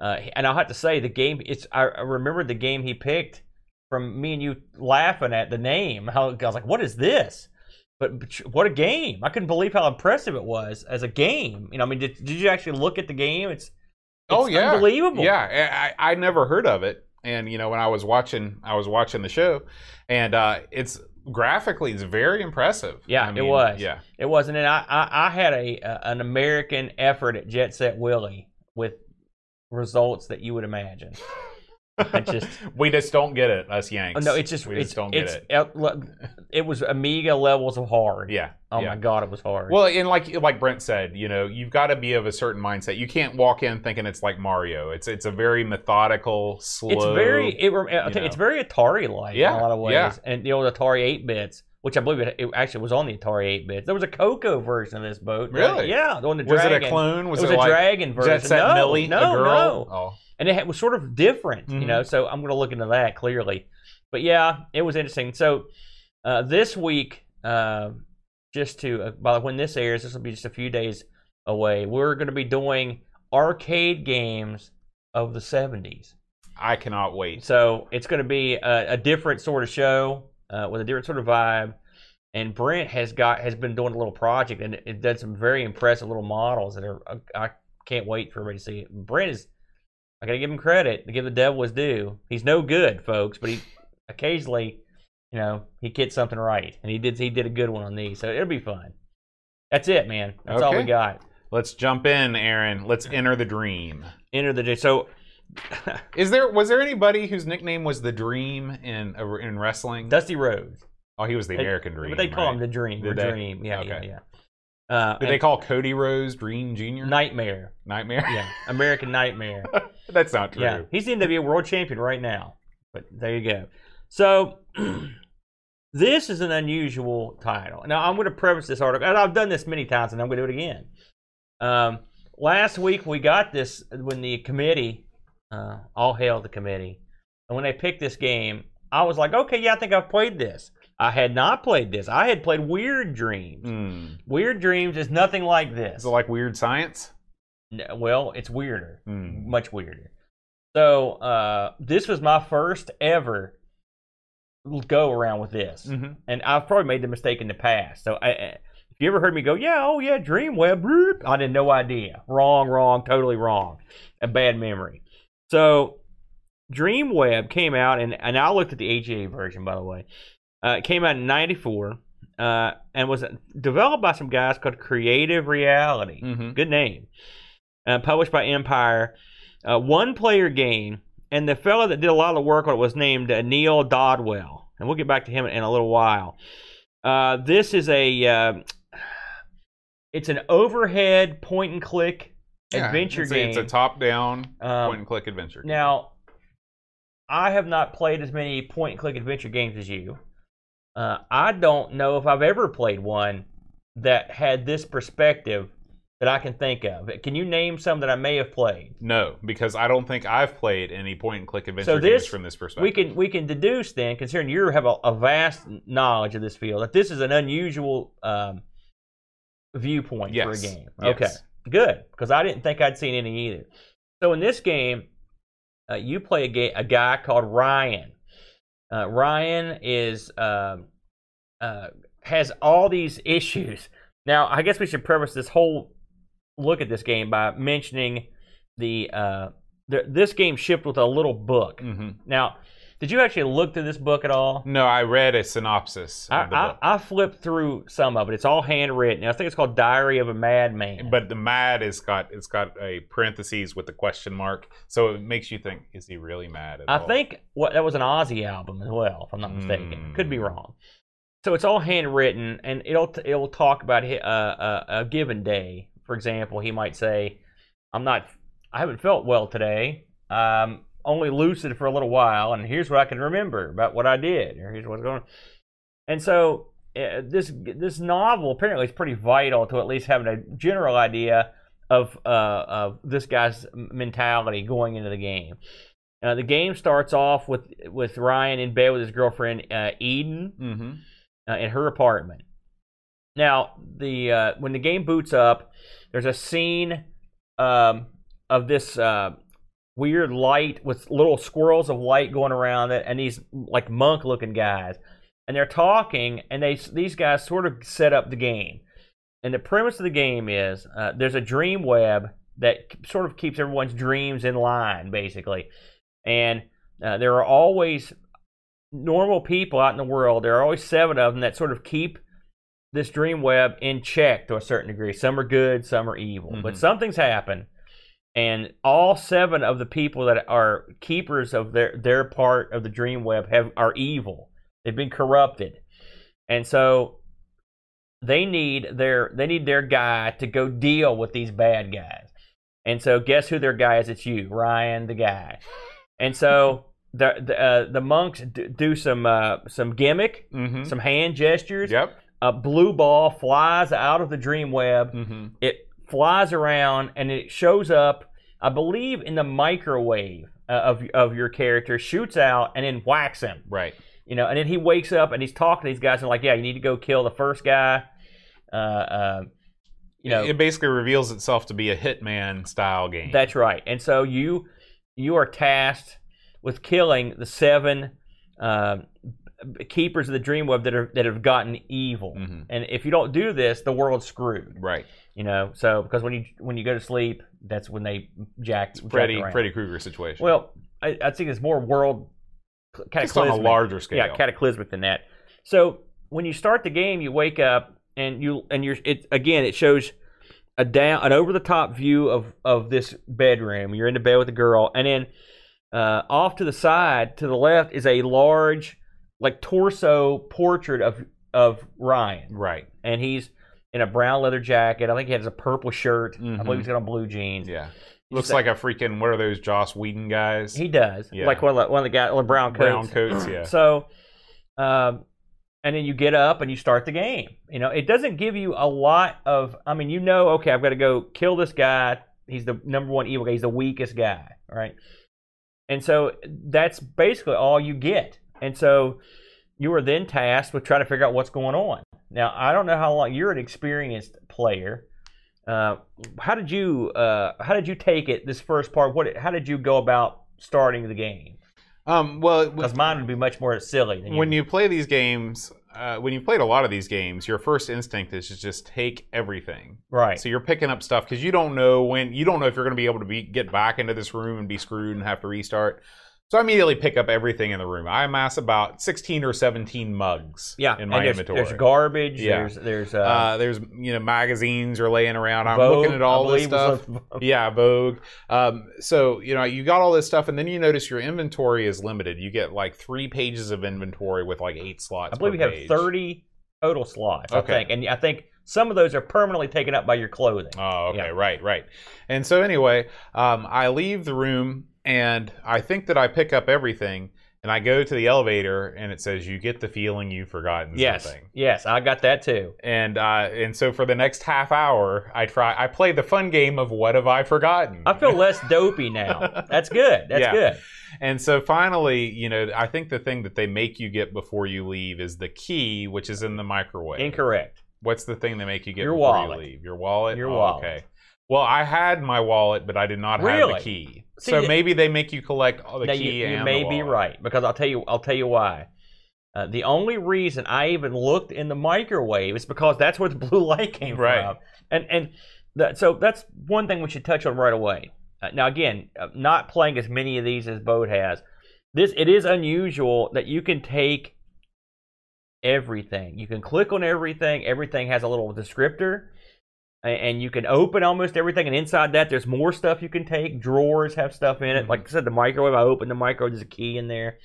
uh, and I'll have to say the game. It's I, I remember the game he picked from me and you laughing at the name. How I was like, "What is this?" But, but what a game! I couldn't believe how impressive it was as a game. You know, I mean, did, did you actually look at the game? It's, oh yeah, unbelievable. Yeah, I, I never heard of it, and you know when I was watching, I was watching the show, and uh, it's graphically it's very impressive. Yeah, I it was. Yeah, It wasn't, and I, I, I had a, a an American effort at Jet Set Willy with results that you would imagine. I just, we just don't get it, us Yanks. oh, no, it's just, we it's, just don't get it. it. It was Amiga levels of hard. Yeah. Oh yeah. my god, it was hard. Well, and like like Brent said, you know, you've got to be of a certain mindset. You can't walk in thinking it's like Mario. It's it's a very methodical, slow. it's very, it, rem- you it's very Atari-like in Yeah, a lot of ways, yeah. and the old Atari eight bits. Which I believe it, it actually was on the Atari 8 bits. There was a Coco version of this boat. Really? Yeah, the one the Was dragon. it a clone? Was it was it, a like dragon version. Jet Set no, Millie, no, no. Oh. and it was sort of different, you Mhm. know. So I'm going to look into that clearly. But yeah, it was interesting. So uh, this week, uh, just to uh, by the when this airs, this will be just a few days away. We're going to be doing arcade games of the 70s. I cannot wait. So it's going to be a, a different sort of show uh, with a different sort of vibe. And Brent has got has been doing a little project and it, done some very impressive little models that are I can't wait for everybody to see it. Brent is I gotta give him credit to give the devil his due. He's no good, folks, but he occasionally, you know, he gets something right, and he did he did a good one on these, so it'll be fun. That's it, man. That's all we got. Let's jump in, Aaron. Let's enter the dream. Enter the day. So Is there was there anybody whose nickname was the Dream in in wrestling? Dusty Rhodes, oh, he was the They- American Dream. but they call right? him the Dream Did or they? Dream. Yeah, yeah, Okay. yeah. Uh, Did they call Cody Rhodes Dream Junior? Nightmare. Nightmare. Yeah, American Nightmare. That's not true. Yeah, he's the NWA World Champion right now. But there you go. So this is an unusual title. Now I'm going to preface this article, and I've done this many times, and I'm going to do it again. Um, last week we got this when the committee, uh, all hail the committee, and when they picked this game, I was like, okay, yeah, I think I've played this. I had not played this. I had played Weird Dreams. Hmm. Weird Dreams is nothing like this. Is it like Weird Science? N- Well, it's weirder Hmm. much weirder. So uh, this was my first ever go around with this, Mm-hmm. and I've probably made the mistake in the past. So I, if you ever heard me go, yeah, oh yeah, Dreamweb, bloop," I had no idea. Wrong, wrong, totally wrong. A bad memory. So Dreamweb came out, and and I looked at the AGA version, by the way. Uh, it came out in '94 uh, and was developed by some guys called Creative Reality. Mm-hmm. Good name. Uh, published by Empire. Uh, one player game. And the fellow that did a lot of the work on it was named uh, Neil Dodwell. And we'll get back to him in a little while. Uh, this is a. Uh, it's an overhead point and click adventure it's a, game. It's a top-down Um, point-and-click adventure. game. Now, I have not played as many point and click adventure games as you. Uh, I don't know if I've ever played one that had this perspective that I can think of. Can you name some that I may have played? No, because I don't think I've played any point-and-click adventure So games this- from this perspective. We can we can deduce then, considering you have a, a vast knowledge of this field, that this is an unusual um, viewpoint for a game. Yes. Okay, good, because I didn't think I'd seen any either. So in this game, uh, you play a, ga- a guy called Ryan. Uh, Ryan is um uh, has all these issues Now, I guess we should preface this whole look at this game by mentioning the, uh, the this game shipped with a little book. hmm Now, did you actually look through this book at all? No, I read a synopsis I, of the I, book. I flipped through some of it. It's all handwritten. I think it's called Diary of a Madman. But the mad is got it's got a parentheses with the question mark, so it makes you think: Is he really mad? At I all? think what that was an Ozzy album as well, if I'm not mistaken. Could be Mm. wrong. So it's all handwritten, and it'll it'll talk about hi- uh, a, a given day. For example, he might say, "I'm not, I haven't felt well today. Um, only lucid for a little while, and here's what I can remember about what I did, or here's what's going." on. And so uh, this this novel apparently is pretty vital to at least having a general idea of uh, of this guy's mentality going into the game. Uh, the game starts off with with Ryan in bed with his girlfriend uh, Eden Mhm. uh, in her apartment. Now, the uh, when the game boots up, there's a scene um, of this uh, weird light with little squirrels of light going around it, and these like monk-looking guys, and they're talking, and they these guys sort of set up the game. And the premise of the game is uh, there's a dream web that sort of keeps everyone's dreams in line, basically. And uh, there are always normal people out in the world. There are always seven of them that sort of keep this dream web in check to a certain degree. Some are good, some are evil. But Mhm. something's happened, and all seven of the people that are keepers of their their part of the dream web have are evil. They've been corrupted, and so they need their they need their guy to go deal with these bad guys. And so, guess who their guy is? It's you, Ryan, the guy. And so the the, uh, the monks d- do some uh, some gimmick, Mhm. some hand gestures. Yep. A blue ball flies out of the dream web. hmm It flies around and it shows up, I believe, in the microwave uh, of of your character. Shoots out and then whacks him. Right. You know, and then he wakes up and he's talking to these guys and like, yeah, you need to go kill the first guy. Uh, uh, you know, it basically reveals itself to be a Hitman style game. That's right. And so you you are tasked with killing the seven uh, keepers of the dream web that are that have gotten evil. hmm And if you don't do this, the world's screwed. Right. You know, so because when you when you go to sleep, that's when they jack jack Freddy around. Freddy Krueger situation. Well, I, I think it's more world just on cataclysmic. a larger scale. Yeah, cataclysmic than that. So when you start the game, you wake up and you and you're it again. It shows a down an over the top view of of this bedroom. You're in the bed with a girl, and then uh, off to the side to the left is a large like torso portrait of of Ryan, right. and he's in a brown leather jacket. I think he has a purple shirt. I Mhm. believe he's got on blue jeans. Yeah. Looks like a freaking what are those Joss Whedon guys? He does, Yeah. like one of the, one of the guys, with brown coats. Brown coats, yeah. So, um, and then you get up and you start the game. You know, it doesn't give you a lot of. I mean, you know, okay, I've got to go kill this guy. He's the number one evil guy. He's the weakest guy, right? And so that's basically all you get. And so you are then tasked with trying to figure out what's going on. Now, I don't know how long you're an experienced player. Uh, how did you uh, how did you take it this first part? What how did you go about starting the game? Um, well, Because mine would be much more silly than when you play these games, uh, when you played a lot of these games, your first instinct is to just take everything. right. So you're picking up stuff because you don't know when you don't know if you're going to be able to be get back into this room and be screwed and have to restart. So I immediately pick up everything in the room. I amass about 16 or 17 mugs Yeah, in my there's, inventory. there's garbage. Yeah. There's there's uh, uh, there's you know magazines are laying around. I'm Vogue, looking at all I this stuff. yeah, Vogue. Um, so you know you got all this stuff, and then you notice your inventory is limited. You get like three pages of inventory with like eight slots. I believe you have 30 total slots. I Okay. think, and I think some of those are permanently taken up by your clothing. Oh, okay, Yeah. right, right. And so anyway, um, I leave the room, and I think that I pick up everything, and I go to the elevator, and it says you get the feeling you've forgotten yes, something. yes, I got that too. And uh, and so for the next half hour, I try. I play the fun game of what have I forgotten? I feel less dopey now. That's good. That's Yeah. good. And so finally, you know, I think the thing that they make you get before you leave is the key, which is in the microwave. Incorrect. What's the thing they make you get Your before wallet. you leave? Your wallet. Your Oh, wallet. Okay. Well, I had my wallet, but I did not have Really? the key. See, so maybe they make you collect all the key you, you may be right because I'll tell you. I'll tell you why. Uh, the only reason I even looked in the microwave is because that's where the blue light came Right. from. And and that, so that's one thing we should touch on right away. Uh, now again, uh, not playing as many of these as Boat has. This it is unusual that you can take everything. You can click on everything. Everything has a little descriptor, and you can open almost everything. And inside that, there's more stuff you can take. Drawers have stuff in it. Mhm. Like I said, the microwave. I opened the microwave. There's a key in there.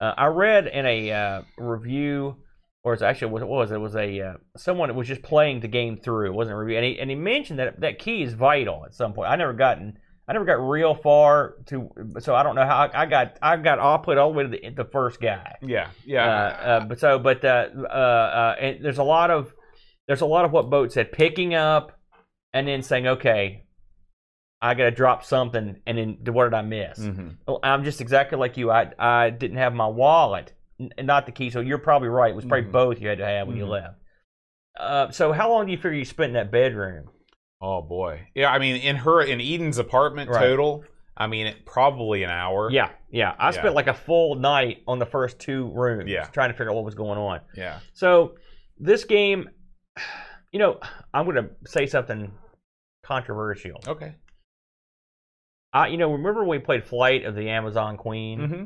Uh, I read in a uh, review, or it's actually what was it? It was a uh, someone that was just playing the game through. It wasn't a review, and he, and he mentioned that that key is vital at some point. I never gotten. I never got real far to, so I don't know how I, I got. I got output all the way to the, the first guy. Yeah, Uh, yeah. uh, but so, but uh, uh, uh, and there's a lot of there's a lot of what Boat said, picking up and then saying, okay, I got to drop something, and then what did I miss? Mhm. I'm just exactly like you. I I didn't have my wallet, n- not the key. So you're probably right. It was probably Mhm. both you had to have when you Mhm. left. Uh, so how long do you figure you spent in that bedroom? Oh boy. Yeah, I mean, in her in Eden's apartment Right. total, I mean, it, probably an hour. Yeah, yeah. I Yeah. spent like a full night on the first two rooms, Yeah. trying to figure out what was going on. Yeah. So this game, you know, I'm going to say something controversial. Okay. I, you know, remember when we played Flight of the Amazon Queen? Mm-hmm.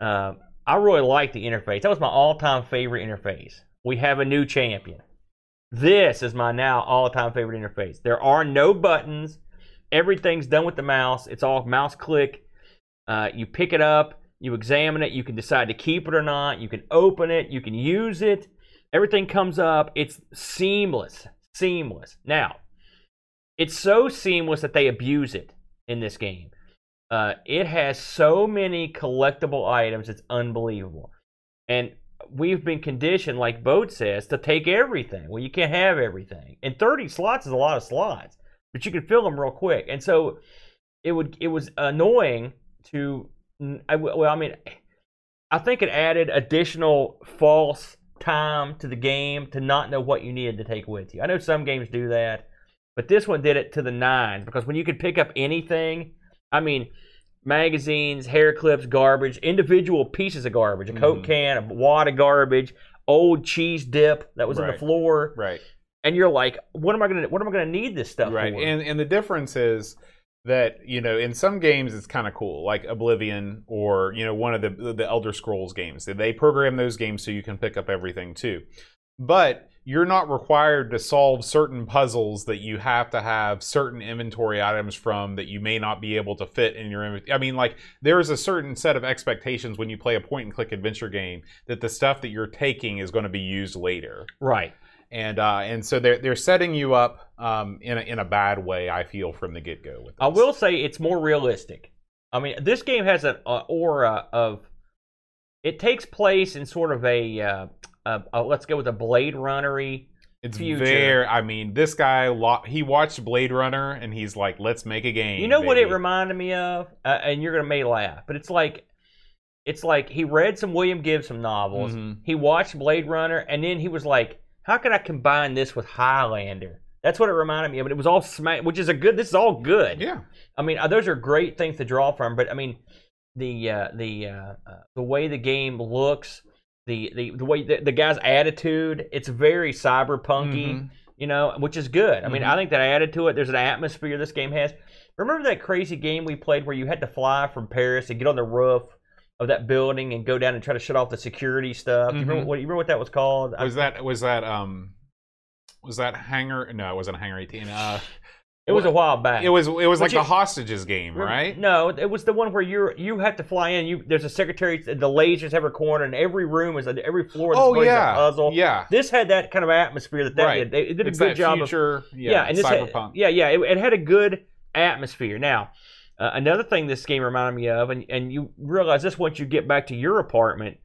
Uh, I really liked the interface. That was my all-time favorite interface. We have a new champion. This is my now all-time favorite interface. There are no buttons. Everything's done with the mouse. It's all mouse click. Uh, you pick it up. You examine it. You can decide to keep it or not. You can open it. You can use it. Everything comes up. It's seamless. Seamless. Now, it's so seamless that they abuse it in this game. Uh, it has so many collectible items, it's unbelievable. And we've been conditioned, like Boat says, to take everything. Well, you can't have everything. And 30 slots is a lot of slots, but you can fill them real quick. And so it would it was annoying to I- well, I mean, I think it added additional false time to the game to not know what you needed to take with you. I know some games do that, but this one did it to the nines because when you could pick up anything, I mean, magazines, hair clips, garbage, individual pieces of garbage, a Coke Mhm. can, a wad of garbage, old cheese dip that was on the floor, Right. and you're like, what am I gonna what am I gonna need this stuff Right. for? And and the difference is that you know in some games it's kind of cool like oblivion or you know one of the the elder scrolls games they program those games so you can pick up everything too but you're not required to solve certain puzzles that you have to have certain inventory items from that you may not be able to fit in your inventory. I mean, like, there's a certain set of expectations when you play a point and click adventure game that the stuff that you're taking is going to be used later. right. And uh, and so they're they're setting you up um, in a, in a bad way. I feel from the get go with. This. I will say it's more realistic. I mean, this game has an uh, aura of. It takes place in sort of a, uh, uh, uh, let's go with a Blade Runnery. It's future. very. I mean, this guy he watched Blade Runner and he's like, let's make a game. You know what it reminded me of, uh, and you're gonna may laugh, but it's like, it's like he read some William Gibson novels. Mhm. He watched Blade Runner, and then he was like, "How can I combine this with Highlander?" That's what it reminded me of. But it was all smack, which is a good. This is all good. Yeah. I mean, uh, those are great things to draw from, but I mean, the uh, the uh, uh, the way the game looks, the the, the way the, the guy's attitude, it's very cyberpunky, Mhm. you know, which is good. I mean, Mhm. I think that added to it. There's an atmosphere this game has. Remember that crazy game we played where you had to fly from Paris and get on the roof of that building and go down and try to shut off the security stuff? You, remember Mhm. what, you remember what that was called? I- Was that was that um was that Hanger? No, it wasn't Hanger eighteen. Uh, it was a while back. it was it was But like you- the hostages game, right? No, it was the one where you you have to fly in. You there's a secretary. The lasers have a corner, and every room is a, every floor. Oh a yeah, puzzle. Yeah, This had that kind of atmosphere that that Right. did. They- It did it's a good job of future. Yeah, yeah, and this had- cyberpunk. yeah, yeah, it, it had a good atmosphere. Now, uh, another thing this game reminded me of, and, and you realize this once you get back to your apartment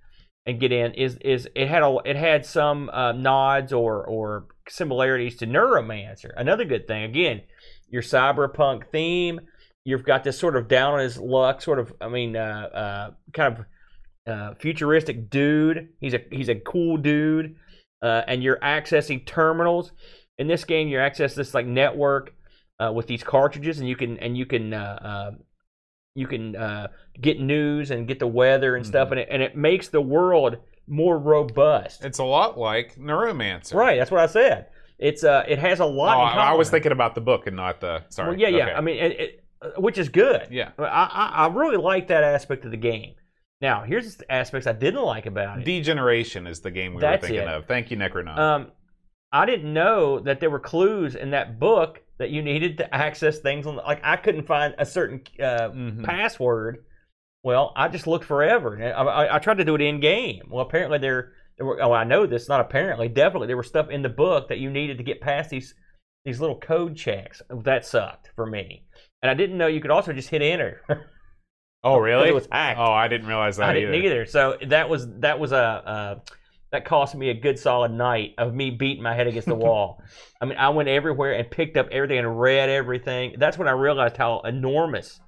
and get in, is is it had a it had some uh, nods or or similarities to Neuromancer. Another good thing, again, your cyberpunk theme. You've got this sort of down on his luck, sort of. I mean, uh, uh, kind of uh, futuristic dude. He's a he's a cool dude, uh, and you're accessing terminals. In this game, you access this like network uh, with these cartridges, and you can and you can uh, uh, you can uh, get news and get the weather and stuff, Mhm. and it and it makes the world more robust. It's a lot like Neuromancer. Right, that's what I said. It's uh, it has a Oh, lot. in I, was thinking about the book and not the. Sorry. Well, yeah, yeah. Okay. I mean, it, it, which is good. yeah. I, I I really like that aspect of the game. Now, here's the aspects I didn't like about it. D/Generation is the game we That's were thinking it. of. Thank you, Necronaut. Um, I didn't know that there were clues in that book that you needed to access things on. The, like I couldn't find a certain uh, Mhm. password. Well, I just looked forever. I, I, I tried to do it in game. Well, apparently there, there were. Oh, I know this. Not apparently, definitely there was stuff in the book that you needed to get past these these little code checks. That sucked for me. And I didn't know you could also just hit enter. oh, really? it was hacked. Oh, I didn't realize that I didn't either. either. So that was that was a uh, that cost me a good solid night of me beating my head against the wall. I mean, I went everywhere and picked up everything and read everything. That's when I realized how enormous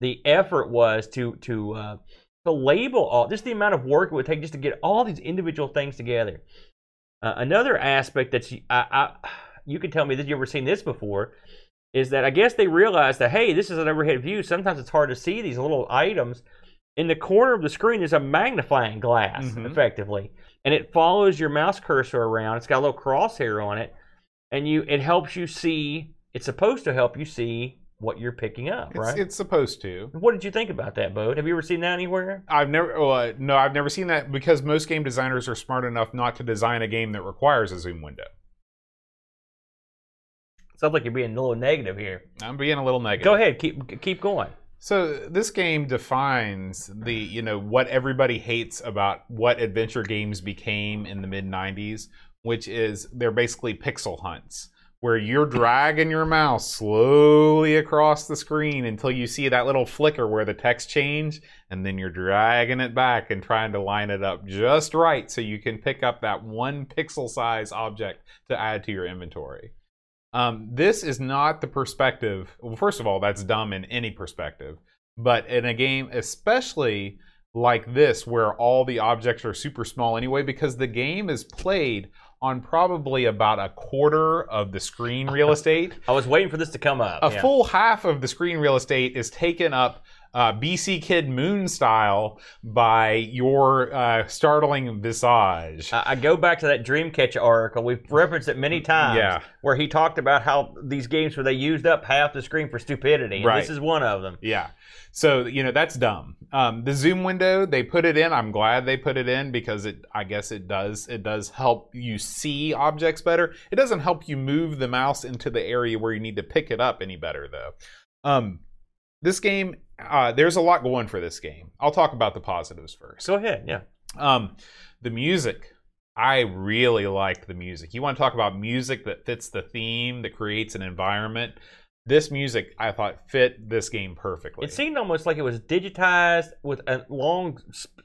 the effort was to to uh, to label all just the amount of work it would take just to get all these individual things together. Uh, another aspect that you, I, I, you can tell me that you ever seen this before is that I guess they realized that hey, this is an overhead view. Sometimes it's hard to see these little items. In the corner of the screen, there's a magnifying glass, Mhm. effectively, and it follows your mouse cursor around. It's got a little crosshair on it, and you it helps you see. It's supposed to help you see what you're picking up, It's, right? it's supposed to. what did you think about that, Bode? Have you ever seen that anywhere? I've never. Uh, no, I've never seen that because most game designers are smart enough not to design a game that requires a zoom window. Sounds like you're being a little negative here. I'm being a little negative. Go ahead, keep keep going. So this game defines the you know what everybody hates about what adventure games became in the mid 90s, which is they're basically pixel hunts where you're dragging your mouse slowly across the screen until you see that little flicker where the text change and then you're dragging it back and trying to line it up just right so you can pick up that one pixel size object to add to your inventory. Um, this is not the perspective. Well, first of all, that's dumb in any perspective. But in a game, especially like this, where all the objects are super small anyway, because the game is played on probably about a quarter of the screen real estate. I was waiting for this to come up. A yeah. full half of the screen real estate is taken up uh, BC Kid Moon style by your uh, startling visage. I I go back to that Dreamcatcher article. We've referenced it many times. Yeah. Where he talked about how these games where they used up half the screen for stupidity. And Right. This is one of them. Yeah. So, you know, that's dumb. Um, the zoom window, they put it in. I'm glad they put it in because it I guess it does it does help you see objects better. It doesn't help you move the mouse into the area where you need to pick it up any better though. Um, this game uh, there's a lot going for this game. I'll talk about the positives first. Go ahead. Yeah. Um, the music, I really liked the music. You want to talk about music that fits the theme, that creates an environment. This music, I thought, fit this game perfectly. It seemed almost like it was digitized with a long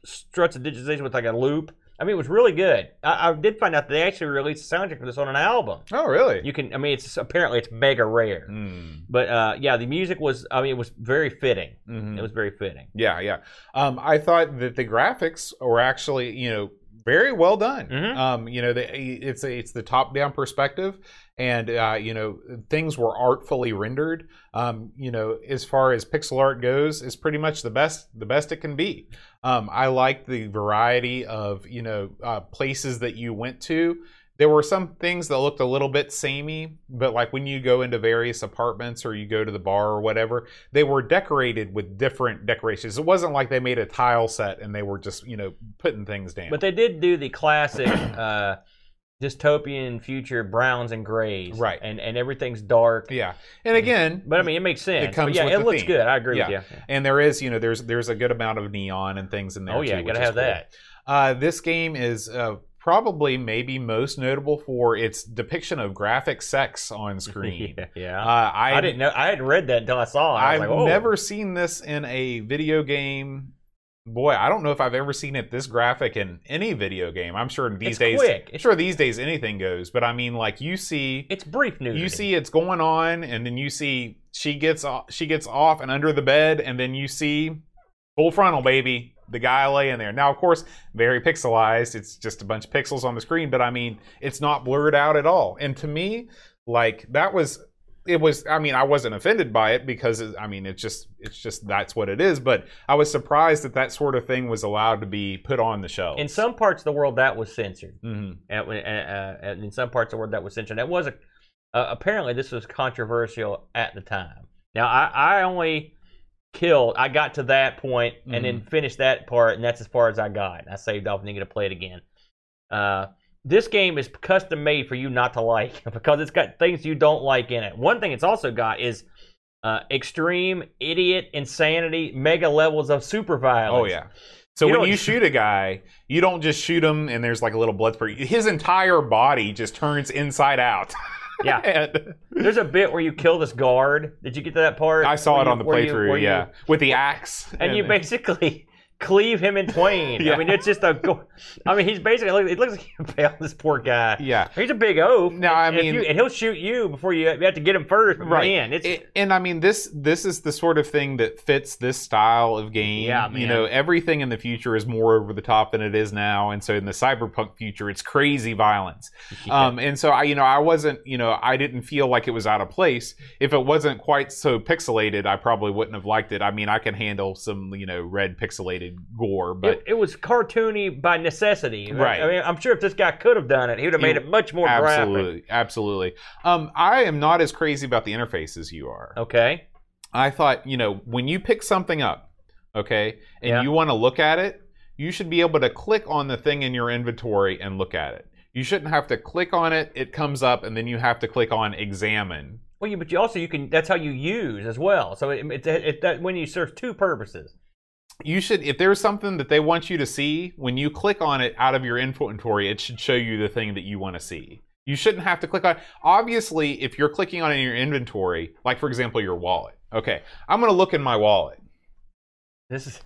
struts of digitization with like a loop. I mean, it was really good. I, I did find out that they actually released a soundtrack for this on an album. oh, really? You can, I mean, it's apparently it's mega rare. Hmm. But uh, yeah, the music was, I mean, it was very fitting. Mhm. It was very fitting. Yeah, yeah. Um, I thought that the graphics were actually, you know, very well done. Mhm. Um, you know, the, it's it's the top down perspective, and uh, you know, things were artfully rendered. Um, you know, as far as pixel art goes, is pretty much the best the best it can be. Um, I like the variety of you know uh, places that you went to. There were some things that looked a little bit samey, but like when you go into various apartments or you go to the bar or whatever, they were decorated with different decorations. It wasn't like they made a tile set and they were just, you know, putting things down. But they did do the classic uh, dystopian future browns and grays. Right. And, and everything's dark. yeah. And again, But I mean, it makes sense. It comes but yeah, it looks theme. good. I agree Yeah. with you. and there is, you know, there's there's a good amount of neon and things in there. Oh, yeah, too, gotta have cool. that. Uh, this game is uh, probably maybe most notable for its depiction of graphic sex on screen. yeah. yeah. Uh, I, I, didn't know. I hadn't read that until I saw it. I I've was like, oh. never seen this in a video game. Boy, I don't know if I've ever seen it this graphic in any video game. I'm sure these It's days, quick. I'm sure these days anything goes. But I mean, like you see, It's brief news. you see it's going on, and then you see she gets off, she gets off and under the bed, and then you see full frontal, baby, the guy laying there. Now, of course, very pixelized. It's just a bunch of pixels on the screen, but I mean, it's not blurred out at all. And to me, like that was it was. I mean, I wasn't offended by it because it, I mean, it's just it's just that's what it is. But I was surprised that that sort of thing was allowed to be put on the show In some parts of the world, that was censored. hmm And, uh, uh, and in some parts of the world, that was censored. That was a, uh, apparently this was controversial at the time. Now, I, I only killed. I got to that point and then finished that part, and that's as far as I got. I saved off and get to play it again. Uh, this game is custom made for you not to like because it's got things you don't like in it. One thing it's also got is uh, extreme idiot insanity, mega levels of super violence. Oh yeah. So You when you shoot a guy, you don't just shoot him and there's like a little blood spurt. His entire body just turns inside out. Yeah. And There's a bit where you kill this guard. Did you get to that part? I saw Where it you- on the where you- playthrough, you- yeah, with the axe. and you basically cleave him in twain. Yeah. I mean, it's just a. go- I mean, he's basically. It looks like he impaled this poor guy. yeah. He's a big oaf. No, I mean- you- and he'll shoot you before you. You have to get him first. Right. Man, it's It- and I mean this this is the sort of thing that fits this style of game. Yeah, man. You know, everything in the future is more over the top than it is now, and so in the cyberpunk future, it's crazy violence. Um, and so I, you know, I wasn't, you know, I didn't feel like it was out of place. If it wasn't quite so pixelated, I probably wouldn't have liked it. I mean, I can handle some, you know, red pixelated gore, but it, it was cartoony by necessity. Right. I mean, I'm sure if this guy could have done it, he would have made it much more graphic. absolutely, absolutely. Um, I am not as crazy about the interface as you are. Okay. I thought, you know, when you pick something up, okay, and Yeah. you want to look at it, you should be able to click on the thing in your inventory and look at it. You shouldn't have to click on it, it comes up, and then you have to click on examine. Well, you, but you also you can. That's how you use as well. So it, it, it, that when you serve two purposes. You should, if there's something that they want you to see, when you click on it out of your inventory, it should show you the thing that you want to see. You shouldn't have to click on. Obviously, if you're clicking on it in your inventory, like for example your wallet, okay, I'm going to look in my wallet. This is.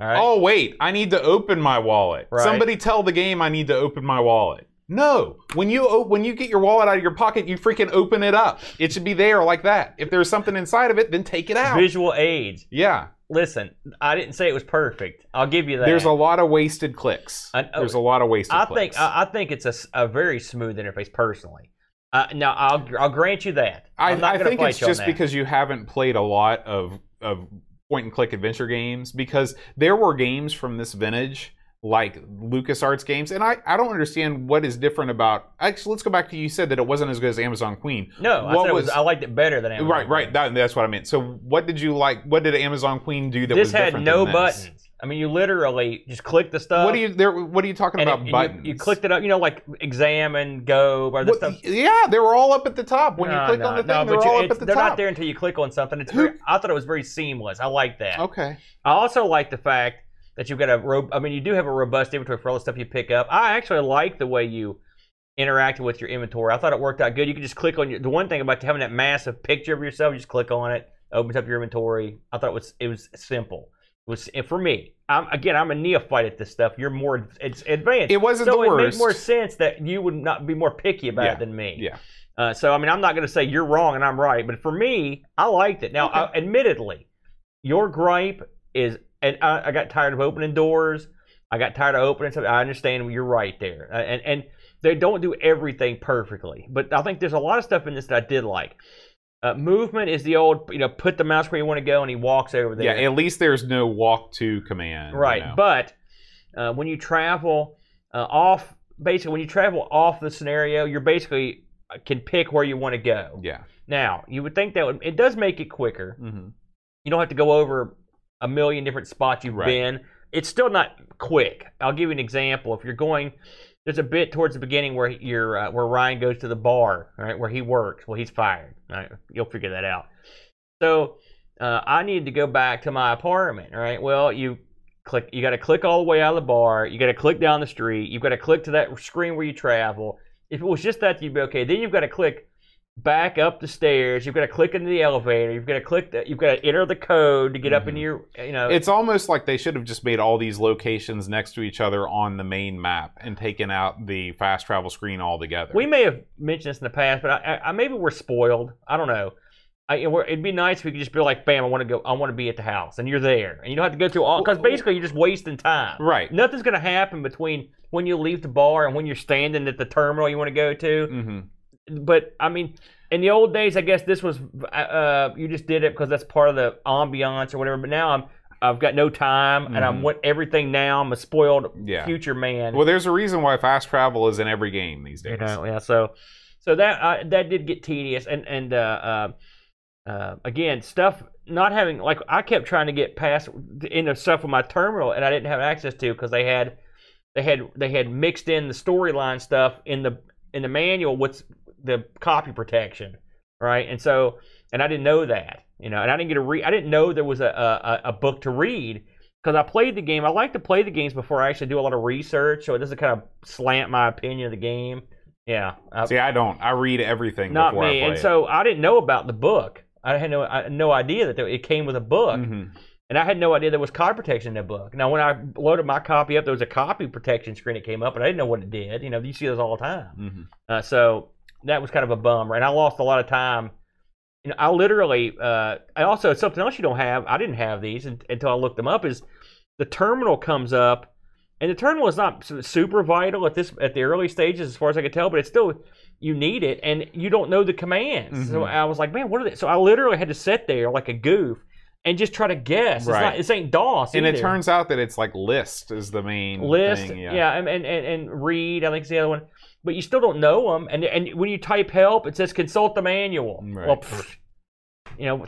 All right. Oh wait, I need to open my wallet. Right. Somebody tell the game I need to open my wallet. No, when you when you get your wallet out of your pocket, you freaking open it up. It should be there like that. If there's something inside of it, then take it out. Visual aids. Yeah, Listen, I didn't say it was perfect. I'll give you that. there's a lot of wasted clicks. I- oh, there's a lot of wasted I clicks. think I, I think it's a, a very smooth interface personally. Uh, now I'll I'll grant you that. I, I'm not I think it's just because you haven't played a lot of of point and click adventure games because there were games from this vintage like LucasArts games and I, I don't understand what is different about actually let's go back to you said that it wasn't as good as Amazon Queen. no, I what said it was, was- I liked it better than Amazon. Right, right. That, that's what I meant. So what did you like what did Amazon Queen do that This was had different no than this? buttons. I mean, you literally just click the stuff. What are you there what are you talking and it- about you- buttons? You, clicked it up. You know, like examine, go, or the stuff. yeah, they were all up at the top. When No, you click no, on the thing, no, they're you- all up at the they're top. not there until you click on something. It's very, I thought it was very seamless. I like that. Okay. I also like the fact that you've got a ro- I mean, you do have a robust inventory for all the stuff you pick up. I actually like the way you interacted with your inventory. I thought it worked out good. You could just click on your. The one thing about having that massive picture of yourself, you just click on it, opens up your inventory. I thought it was it was simple. It was and for me. I'm again, I'm a neophyte at this stuff. You're more it's advanced. It wasn't so the it worst. makes more sense that you would not be more picky about Yeah, it than me. Yeah. Uh, so I mean, I'm not going to say you're wrong and I'm right, but for me, I liked it. Now, I, admittedly, your gripe is, and I, I got tired of opening doors. I got tired of opening stuff. I understand you're right there, uh, and and they don't do everything perfectly, but I think there's a lot of stuff in this that I did like. Uh, movement is the old, you know, put the mouse where you want to go, and he walks over there. Yeah, at least there's no walk to command. you Right, know. but uh, when you travel uh, off, basically when you travel off the scenario, you're basically uh, can pick where you want to go. yeah. Now, you would think that would, it does make it quicker. hmm You don't have to go over a million different spots you've Right. been. It's still not quick. I'll give you an example. If you're going, there's a bit towards the beginning where you're uh, where Ryan goes to the bar, right, where he works. Well, he's fired. Right? You'll figure that out. So uh, I needed to go back to my apartment. Right. Well, you click. You got to click all the way out of the bar. You got to click down the street. You've got to click to that screen where you travel. If it was just that, you'd be okay. Then you've got to click back up the stairs. You've got to click into the elevator. You've got to click. The, you've got to enter the code to get up Mhm. into your. You know, It's almost like they should have just made all these locations next to each other on the main map and taken out the fast travel screen altogether. we may have mentioned this in the past, but I, I, I maybe we're spoiled. I don't know. I, it'd be nice if we could just be like, "Bam! I want to go. I want to be at the house," and you're there, and you don't have to go through all. Because basically, you're just wasting time. right. Nothing's going to happen between when you leave the bar and when you're standing at the terminal you want to go to. hmm but I mean, in the old days, I guess this was uh, you just did it because that's part of the ambiance or whatever. But now I'm I've got no time and I'm Mhm. want everything now. I'm a spoiled Yeah. future man. Well, there's a reason why fast travel is in every game these days. you know, yeah. So so that uh, that did get tedious and and uh, uh, uh, again stuff not having like I kept trying to get past into stuff with my terminal and I didn't have access to because they had they had they had mixed in the storyline stuff in the in the manual with the copy protection, right? And so and I didn't know that, you know, and I didn't get a read. I didn't know there was a a, a book to read because I played the game. I like to play the games before I actually do a lot of research, so it doesn't kind of slant my opinion of the game. Yeah, I- See, I don't. I read everything not before I me. And so I didn't know about the book. I had no I had no idea that there, it came with a book, it. Mhm. and I had no idea there was copy protection in the book. Now, when I loaded my copy up, there was a copy protection screen that came up, and I didn't know what it did. You know, you see those all the time. Mhm. Uh, so that was kind of a bummer, and I lost a lot of time. You know, I literally. Uh, I also something else you don't have. I didn't have these until I looked them up. Is the terminal comes up, and the terminal is not super vital at this at the early stages, as far as I could tell, but it's still you need it, and you don't know the commands. So Mhm. I was like, man, what are they? So I literally had to sit there like a goof and just try to guess. It's Right. not. This ain't DOS. And it turns out that it's like list is the main list, thing. yeah, and, and and and read. I think is the other one, but you still don't know them. And and when you type help, it says consult the manual. Right. Well, pfft, you know,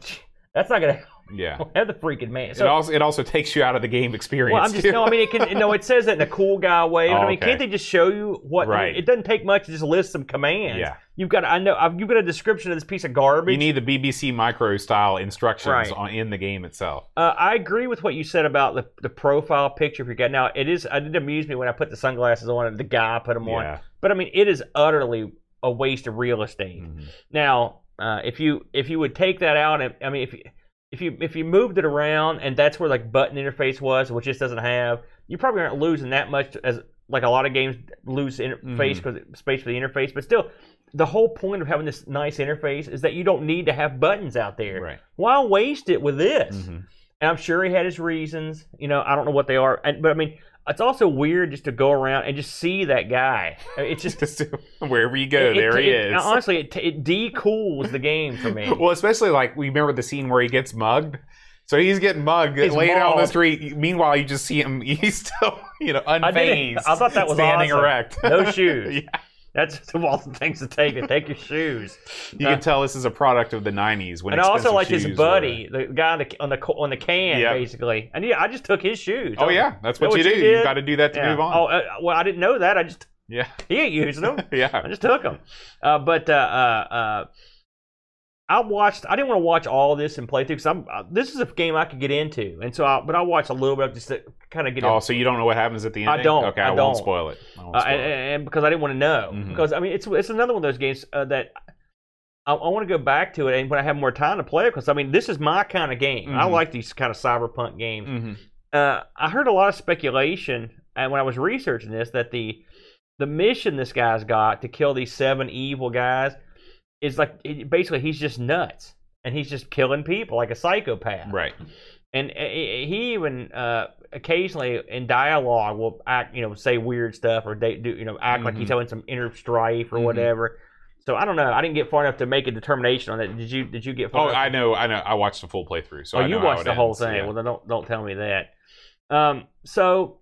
that's not gonna help. yeah. have the freaking man. it also it also takes you out of the game experience. well, I'm just too. no. I mean, it can. No, it says that in a cool guy way. But Oh, I mean, okay. can't they just show you what? I mean, Right. it doesn't take much to just list some commands. Yeah. You've got. I know. I've, you've got a description of this piece of garbage. you need the BBC Micro style instructions Right. on, in the game itself. Uh, I agree with what you said about the, the profile picture. If you got now, it is. It did amuse me when I put the sunglasses on and the guy put them on. Yeah. But I mean, it is utterly a waste of real estate. Mhm. Now, uh, if you if you would take that out, and I mean, if you, if you if you moved it around and that's where like button interface was, which this doesn't have, you probably aren't losing that much as like a lot of games lose interface because space for the interface. But still, the whole point of having this nice interface is that you don't need to have buttons out there. Right. Why waste it with this? Mhm. And I'm sure he had his reasons. You know, I don't know what they are, and, but I mean, it's also weird just to go around and just see that guy. It's just Just wherever you go, it- there it- he it- is. Honestly, it, it decools the game for me. well, especially like we remember the scene where he gets mugged. So he's getting mugged, He's laid out on the street. Meanwhile, you just see him. He's still, you know, I unfazed. I thought that was standing awesome. erect. No shoes. yeah. That's of all the things to take. To take your shoes. You Uh, can tell this is a product of the '90s when and I also like his buddy, the guy on the on the on the can, Yep. basically. And yeah, I just took his shoes. Were. Oh yeah, that's what you what do. you You got to do that to Yeah. move on. Oh uh, well, I didn't know that. I just Yeah, he ain't using them. Yeah, I just took them. Uh, but uh, uh, uh, I watched. I didn't want to watch all this and play through because I'm. Uh, this is a game I could get into, and so. I, but I watched a little bit of just to kind of get. Oh, so you don't know what happens at the end? I don't. Okay, I I, won't don't. spoil it. I won't uh, and, it. and because I didn't want to know. Mhm. Because I mean, it's it's another one of those games uh, that I, I want to go back to it, and when I have more time to play it, because I mean, this is my kind of game. I Mhm. like these kind of cyberpunk games. Mhm. Uh, I heard a lot of speculation, and when I was researching this, that the the mission this guy's got to kill these seven evil guys is like basically he's just nuts, and he's just killing people like a psychopath. Right. And uh, he even uh, occasionally in dialogue will act, you know, say weird stuff or they do, you know, act like he's Mhm. having some inner strife or Mhm. whatever. So I don't know. I didn't get far enough to make a determination on that. Did you? Did you get far? Oh, enough? I know. I know. I watched the full playthrough. So oh, you watched the whole thing. yeah. Well, then don't don't tell me that. Um, so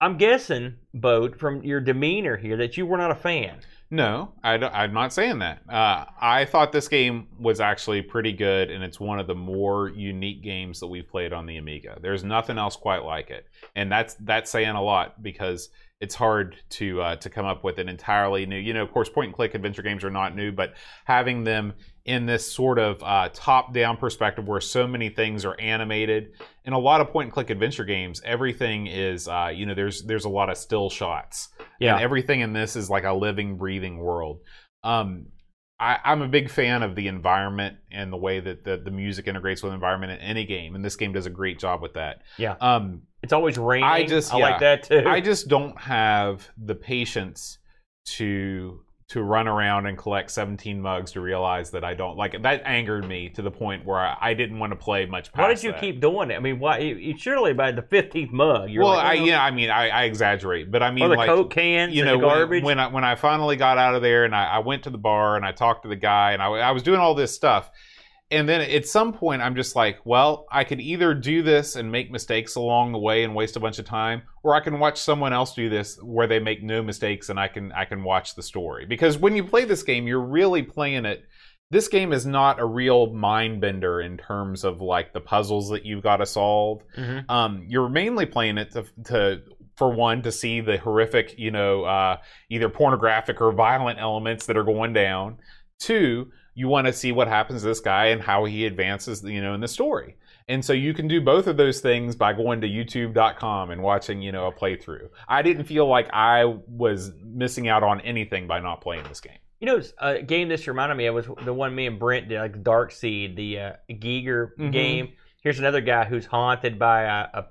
I'm guessing, Boat, from your demeanor here, that you were not a fan. No, I am not saying that. Uh, I thought this game was actually pretty good, and it's one of the more unique games that we've played on the Amiga. There's nothing else quite like it, and that's that's saying a lot because it's hard to uh, to come up with an entirely new. You know, of course, point and click adventure games are not new, but having them in this sort of uh, top down perspective where so many things are animated in a lot of point and click adventure games everything is uh, you know there's there's a lot of still shots Yeah. and everything in this is like a living breathing world um, I, I'm a big fan of the environment and the way that the, the music integrates with the environment in any game, and this game does a great job with that. Yeah. Um, It's always raining. I just- I like that too. I just don't have the patience to to run around and collect 17 mugs to realize that I don't like it. that angered me to the point where I, I didn't want to play much. Why did you that. keep doing it? I mean, why? You, surely by the fifteenth mug, you're well, like, I yeah, I mean, I, I exaggerate, but I mean, or the like, Coke cans, you know, when, when I when I finally got out of there and I, I went to the bar and I talked to the guy and I, I was doing all this stuff, and then at some point I'm just like, well, I could either do this and make mistakes along the way and waste a bunch of time, or I can watch someone else do this where they make no mistakes and I can I can watch the story because when you play this game, you're really playing it. This game is not a real mind bender in terms of like the puzzles that you've got to solve Mhm. um, you're mainly playing it to, to for one to see the horrific you know uh, either pornographic or violent elements that are going down two you want to see what happens to this guy and how he advances you know in the story and so you can do both of those things by going to youtube.com and watching you know a playthrough i didn't feel like i was missing out on anything by not playing this game You know, a game this reminded me of was the one me and Brent did, like Dark Seed, the uh, Giger Mhm. game. Here's another guy who's haunted by a, a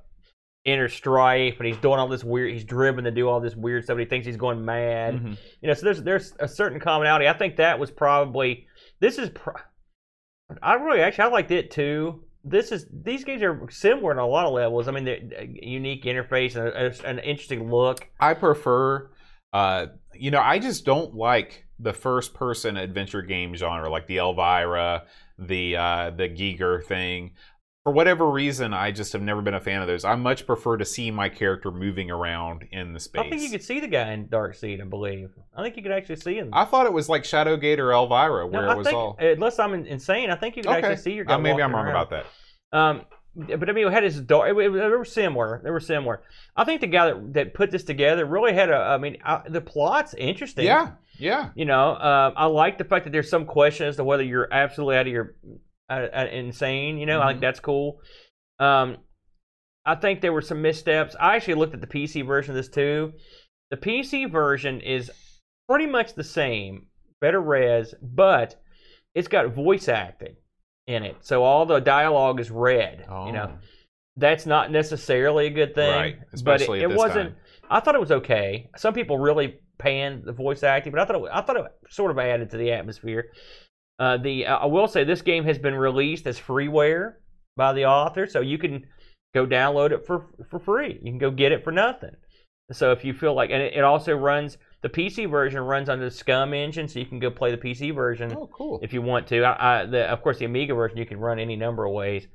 inner strife, and he's doing all this weird. He's driven to do all this weird stuff. He thinks he's going mad. Mhm. You know, so there's there's a certain commonality. I think that was probably this is. Pro- I really actually I liked it too. This is these games are similar in a lot of levels. I mean, they're a unique interface and a, an interesting look. I prefer, uh, you know, I just don't like the first person adventure game genre, like the Elvira, the uh, the Giger thing. For whatever reason, I just have never been a fan of those. I much prefer to see my character moving around in the space. I think you could see the guy in Dark Seed. I believe. I think you could actually see him. I thought it was like Shadowgate or Elvira, where No, it was think, all. unless I'm insane, I think you could Okay, actually see your guy. Uh, maybe I'm wrong around. about that. Um, but I mean, it had his dark. It, it, they were similar. They were similar. I think the guy that, that put this together really had a. I mean, I, the plot's interesting. Yeah, yeah. You know, uh, I like the fact that there's some question as to whether you're absolutely out of your uh, uh, insane. You know, I think that's cool. Um, I think there were some missteps. I actually looked at the PC version of this too. The PC version is pretty much the same, better res, but it's got voice acting in it. So all the dialogue is read. Oh. You know, that's not necessarily a good thing. Right, but it, it wasn't. time. I thought it was okay. Some people really panned the voice acting, but I thought it, I thought it sort of added to the atmosphere. Uh, the uh, I will say this game has been released as freeware by the author, so you can go download it for for free. You can go get it for nothing. So if you feel like, and it, it also runs the PC version runs under the SCUMM engine, so you can go play the PC version Oh, cool. if you want to. I, I, the, of course, the Amiga version you can run any number of ways,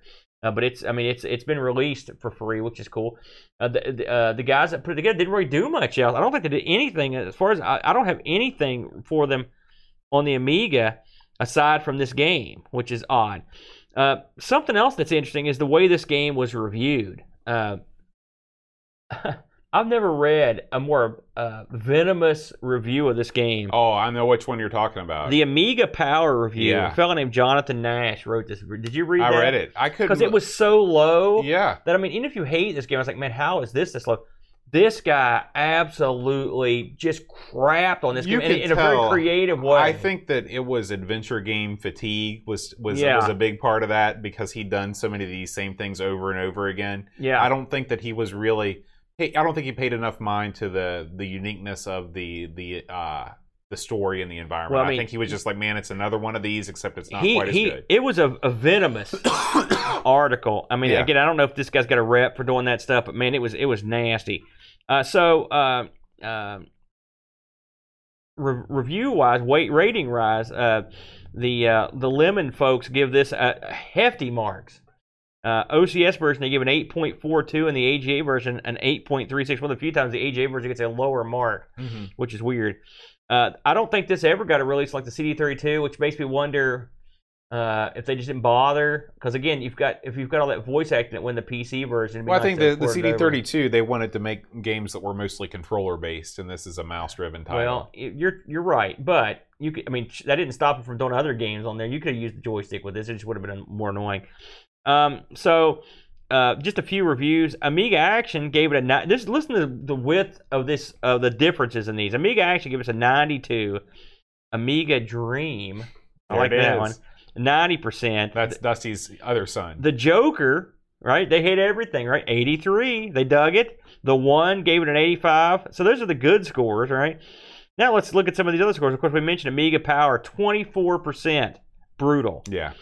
uh, but it's I mean it's it's been released for free, which is cool. Uh, the the, uh, the guys that put it together didn't really do much else. I don't think they did anything as far as I, I don't have anything for them on the Amiga aside from this game, which is odd. Uh, something else that's interesting is the way this game was reviewed. Uh, I've never read a more uh, venomous review of this game. Oh, I know which one you're talking about. The Amiga Power review. Yeah. A fellow named Jonathan Nash wrote this. Did you read I that? read it. I couldn't because it was so low Yeah. that I mean, even if you hate this game, I was like, man, how is this this low? This guy absolutely just crapped on this You game in, in a very creative way. I think that it was adventure game fatigue was was Yeah. was a big part of that because he'd done so many of these same things over and over again. yeah, I don't think that he was really. Hey, I don't think he paid enough mind to the the uniqueness of the the uh the story and the environment. Well, I I, think he was just like, man, it's another one of these, except it's not he quite as he. good. It was a, a venomous article. I mean, Yeah. again, I don't know if this guy's got a rep for doing that stuff, but man, it was it was nasty. Uh, so, uh, um re- review wise, weight rating wise, uh, the uh, the lemon folks give this uh, hefty marks. Uh, OCS version they give an 8.42, and the AGA version an 8.36. One of the few times the AGA version gets a lower mark, Mhm. which is weird. Uh, I don't think this ever got a release like the CD32, which makes me wonder uh, if they just didn't bother. Because again, you've got if you've got all that voice acting, it win the PC version. it'd Well, I think the, the port it over. CD32 they wanted to make games that were mostly controller based, and this is a mouse driven title. Well, you're you're right, but you could. I mean, that didn't stop them from doing other games on there. You could have used the joystick with this; it just would have been more annoying. Um, so, uh, just a few reviews. Amiga Action gave it a ni- this. Listen to the width of this of the differences in these. Amiga Action gave us a 92. Amiga Dream, I There like it that is. one. 90 percent. That's Dusty's other son. The Joker, right? They hit everything, right? 83. They dug it. The one gave it an 85. So those are the good scores, right? Now let's look at some of these other scores. Of course, we mentioned Amiga Power, 24%. Brutal. Yeah.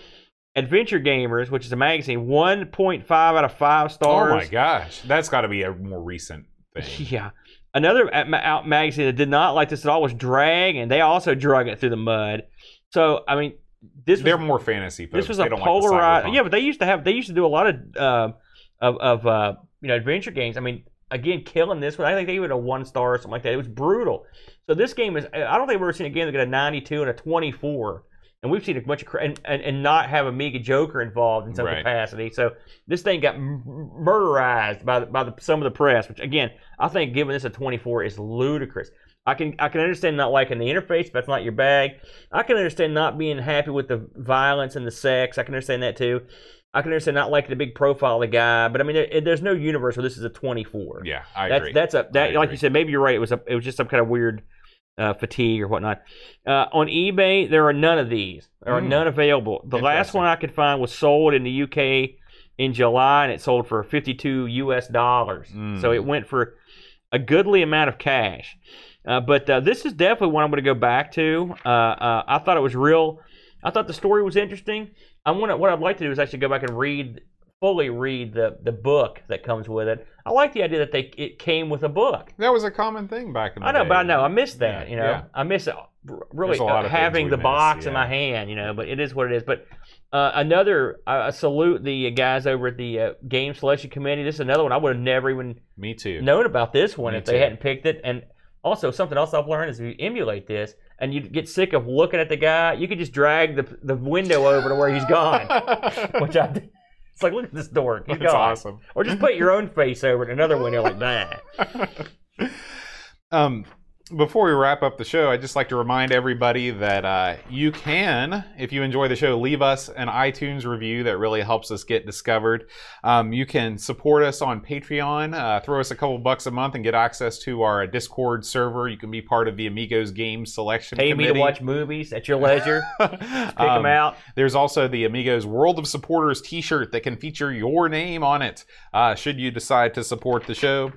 Adventure Gamers, which is a magazine, 1.5 out of 5 stars. Oh my gosh, that's got to be a more recent thing. Yeah. Another out magazine that did not like this at all was Drag, and they also drug it through the mud. So, I mean, this They're more fantasy. Folks. this was They a don't like polarized. cyberpunk. yeah, but they used to have they used to do a lot of uh, of of uh, you know adventure games. I mean, again, killing this one. I think they gave it a one star or something like that. It was brutal. So this game is. I don't think we've ever seen a game that got a 92 and a 24. And we've seen a bunch of and, and, and not have Amiga Joker involved in some Right. capacity. So this thing got m- murderized by the, by the, some of the press, which again I think giving this a 24 is ludicrous. I can I can understand not liking the interface, if that's not your bag. I can understand not being happy with the violence and the sex. I can understand that too. I can understand not liking the big profile of the guy, but I mean, there, there's no universe where this is a 24. Yeah, I that's agree. that's a that like you said. Maybe you're right. It was a it was just some kind of weird uh, fatigue or whatnot. Uh, on eBay, there are none of these. There are Hmm. none available. The last one I could find was sold in the UK in July, and it sold for 52 US dollars. Mm. So it went for a goodly amount of cash. Uh, but uh, this is definitely one I'm going to go back to. Uh, uh, I thought it was real. I thought the story was interesting. I want what I'd like to do is actually go back and read fully read the the book that comes with it. I like the idea that they it came with a book. that was a common thing back in the I know, day. but I know I miss that. Yeah, you know, yeah. I miss it, really a lot uh, of having the miss, box in my hand. You know, but it is what it is. But uh, another, I salute the guys over at the uh, game selection committee. This is another one I would have never even Me too. known about this one Me if they hadn't picked it. And also something else I've learned is if you emulate this and you get sick of looking at the guy, you could just drag the the window over to where he's gone. Which I did. It's like look at this dork. He's That's gone. awesome. Or just put your own face over to another window like that. um, before we wrap up the show, I'd just like to remind everybody that uh, you can, if you enjoy the show, leave us an iTunes review that really helps us get discovered. Um, you can support us on Patreon, uh, throw us a couple bucks a month, and get access to our Discord server. You can be part of the Amigos Game Selection Pay me Committee. to watch movies at your leisure. Pick Pick them out. There's also the Amigos World of Supporters T-shirt that can feature your name on it. Uh, should you decide to support the show,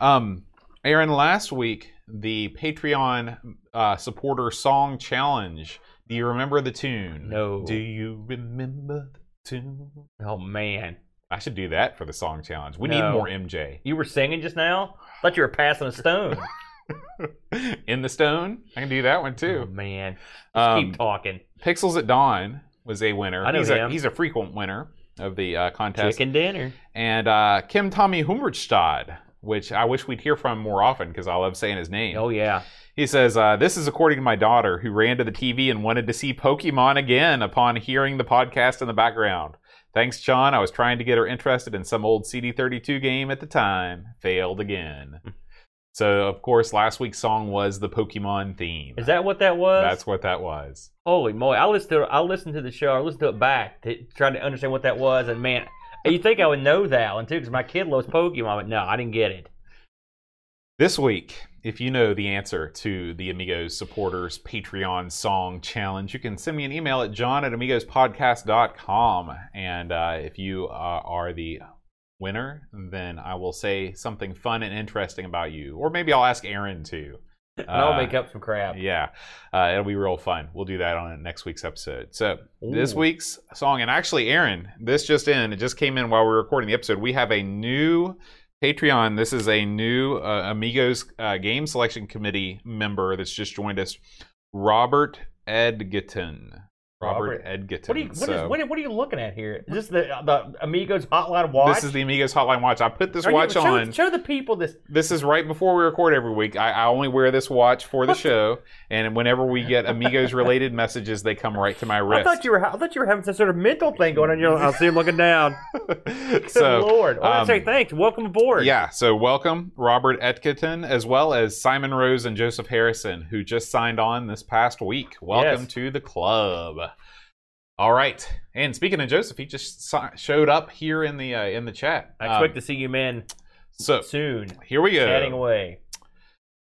um, Aaron, last week the Patreon uh, supporter song challenge. Do you remember the tune? No. Do you remember the tune? Oh man, I should do that for the song challenge. We No. need more MJ. you were singing just now. I Thought you were passing a stone. In the Stone, I can do that one too. Oh, man, Just Um, keep talking. Pixels at Dawn was a winner. I know he's him. a he's a frequent winner of the uh, contest. Chicken dinner. and uh, Kim Tommy Humbertstad, which I wish we'd hear from more often because I love saying his name. Oh yeah. He says, uh, This is according to my daughter, who ran to the TV and wanted to see Pokemon again upon hearing the podcast in the background. Thanks, John. I was trying to get her interested in some old CD32 game at the time. Failed again. So, of course, last week's song was the Pokemon theme. Is that what that was? That's what that was. Holy moly! I listened to I listened to the show. I listened to it back to try to understand what that was, and man, you think I would know that one too? Because my kid loves Pokemon, but no, I didn't get it. This week, if you know the answer to the Amigos supporters Patreon song challenge, you can send me an email at john at amigospodcast.com. And uh, if you uh, are the winner, then I will say something fun and interesting about you. Or maybe I'll ask Aaron too. And I'll Uh, make up some crap. Yeah, uh, it'll be real fun. We'll do that on next week's episode. So this week's song, and actually, Aaron, this just in, it just came in while we were recording the episode. We have a new Patreon. This is a new uh, Amigos uh, Game Selection Committee member that's just joined us, Robert Edgerton. Robert, Robert. Edgerton. What are you what, is, So, what, are- what are you looking at here? Is this the the Amigos Hotline Watch? this is the Amigos Hotline Watch. I put this Are you- watch show, on. Show the people this. This is right before we record every week. I, I only wear this watch for the show, and whenever we get Amigos related messages, they come right to my wrist. I wrist. thought you were I thought you were having some sort of mental thing going on. You're, I see him looking down. Good so, Lord! I want um, to say thanks. Welcome aboard. yeah, so welcome Robert Edgerton as well as Simon Rose and Joseph Harrison, who just signed on this past week. Welcome Yes. to the club. All right, and speaking of Joseph, he just showed up here in the uh, in the chat. I expect Um, to see you man. so soon. here we go. Chatting away.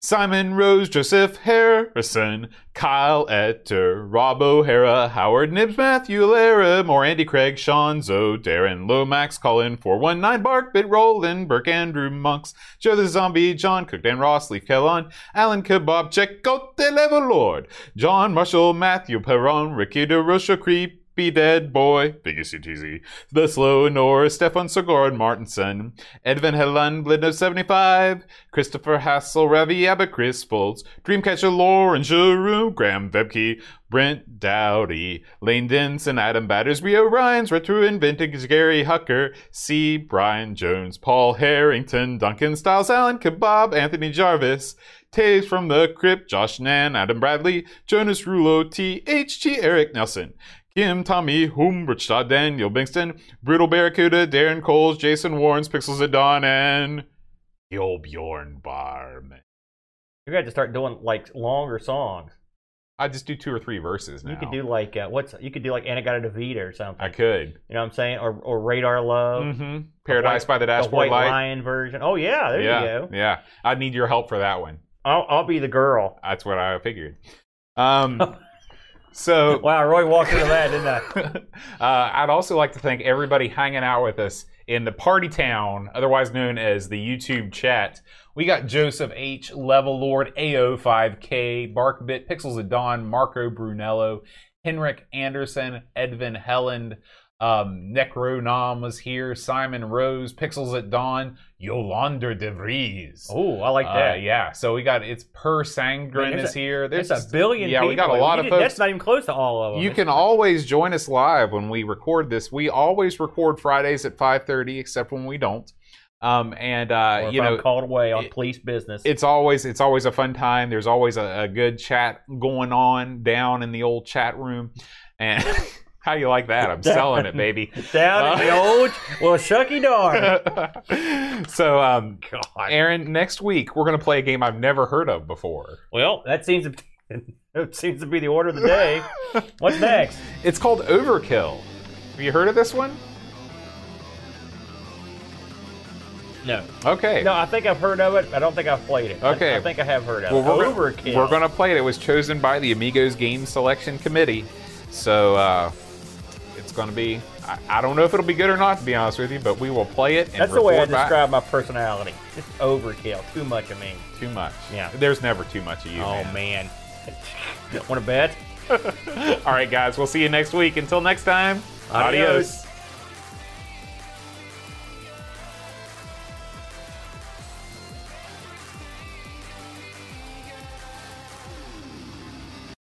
Simon Rose, Joseph Harrison, Kyle Etter, Rob O'Hara, Howard Nibbs, Matthew Laram, or Andy Craig, Sean Zoe, Darren Lomax, Colin 419, Bark, Bit Roland, Burke, Andrew Monks, Joe the Zombie, John Cook, Dan Ross, Leaf Kellon, Alan Kebab, Check out the level Lord, John Marshall, Matthew Perron, Ricky DeRocha, Creep, be Dead Boy, Biggest CTZ, The Slow Norris, Stefan Sogord Martinson, Edvin Helland, Blid 75, Christopher Hassel, Ravi Abbott, Chris Dreamcatcher Lauren Giroux, Graham Vebke, Brent Dowdy, Lane Denson, Adam Battersby, O'Ryan's Retro Inventing, Gary Hucker, C. Brian Jones, Paul Harrington, Duncan Styles, Alan Kebab, Anthony Jarvis, Taves from the Crypt, Josh Nan, Adam Bradley, Jonas Rulo, T.H.G. Eric Nelson, Kim, Tommy, Humbertstad, Daniel Bingston, Brutal Barracuda, Darren Coles, Jason Warrens, Pixels at Dawn, and Yo Bjorn Barman. You got to start doing like longer songs. I just do two or three verses now. You could do like uh, what's you could do like In-A-Gadda-Da-Vida or something. I could. You know what I'm saying? Or or Radar Love. Mm-hmm. Paradise White- by the The Dashboard White Light. Lion version. Oh yeah, there yeah, you go. yeah. I need your help for that one. I'll I'll be the girl. That's what I figured. Um, so Wow, Roy walked into that, didn't I? uh, I'd also like to thank everybody hanging out with us in the party town, otherwise known as the YouTube chat. We got Joseph H, Level Lord, AO5K, Barkbit, Pixels of Dawn, Marco Brunello, Henrik Anderson, Edvin Helland, um, Necronom was here, Simon Rose, Pixels at Dawn, Yolanda De Vries. Oh, I like Uh, that. yeah, so we got it's Per Sangren Man, is a- here. There's a billion. Yeah, people. we got a lot You of folks. That's not even close to all of them. You can always join us live when we record this. We always record Fridays at 5:30, except when we don't. Um, and uh, you know, I'm called away on it- police business. it's always it's always a fun time. There's always a, a good chat going on down in the old chat room. And how you like that? I'm selling it, baby. down in the Uh, old well, shucky darn. so, um, God. Aaron, next week we're gonna play a game I've never heard of before. Well, that seems to it seems to be the order of the day. What's next? It's called Overkill. Have you heard of this one? No, Okay. no. I think I've heard of it. I don't think I've played it. I- Okay. I, think I have heard of Well, it. we're Overkill. Gonna, we're gonna play it. It was chosen by the Amigos Game Selection Committee, so uh, it's gonna be. I, I don't know if it'll be good or not, to be honest with you, but we will play it. And That's the way I describe my personality. Just overkill. Too much of me. Too much. Yeah. There's never too much of you. oh man. man. Want to bet? All right, guys. We'll see you next week. Until next time. Adios. adios.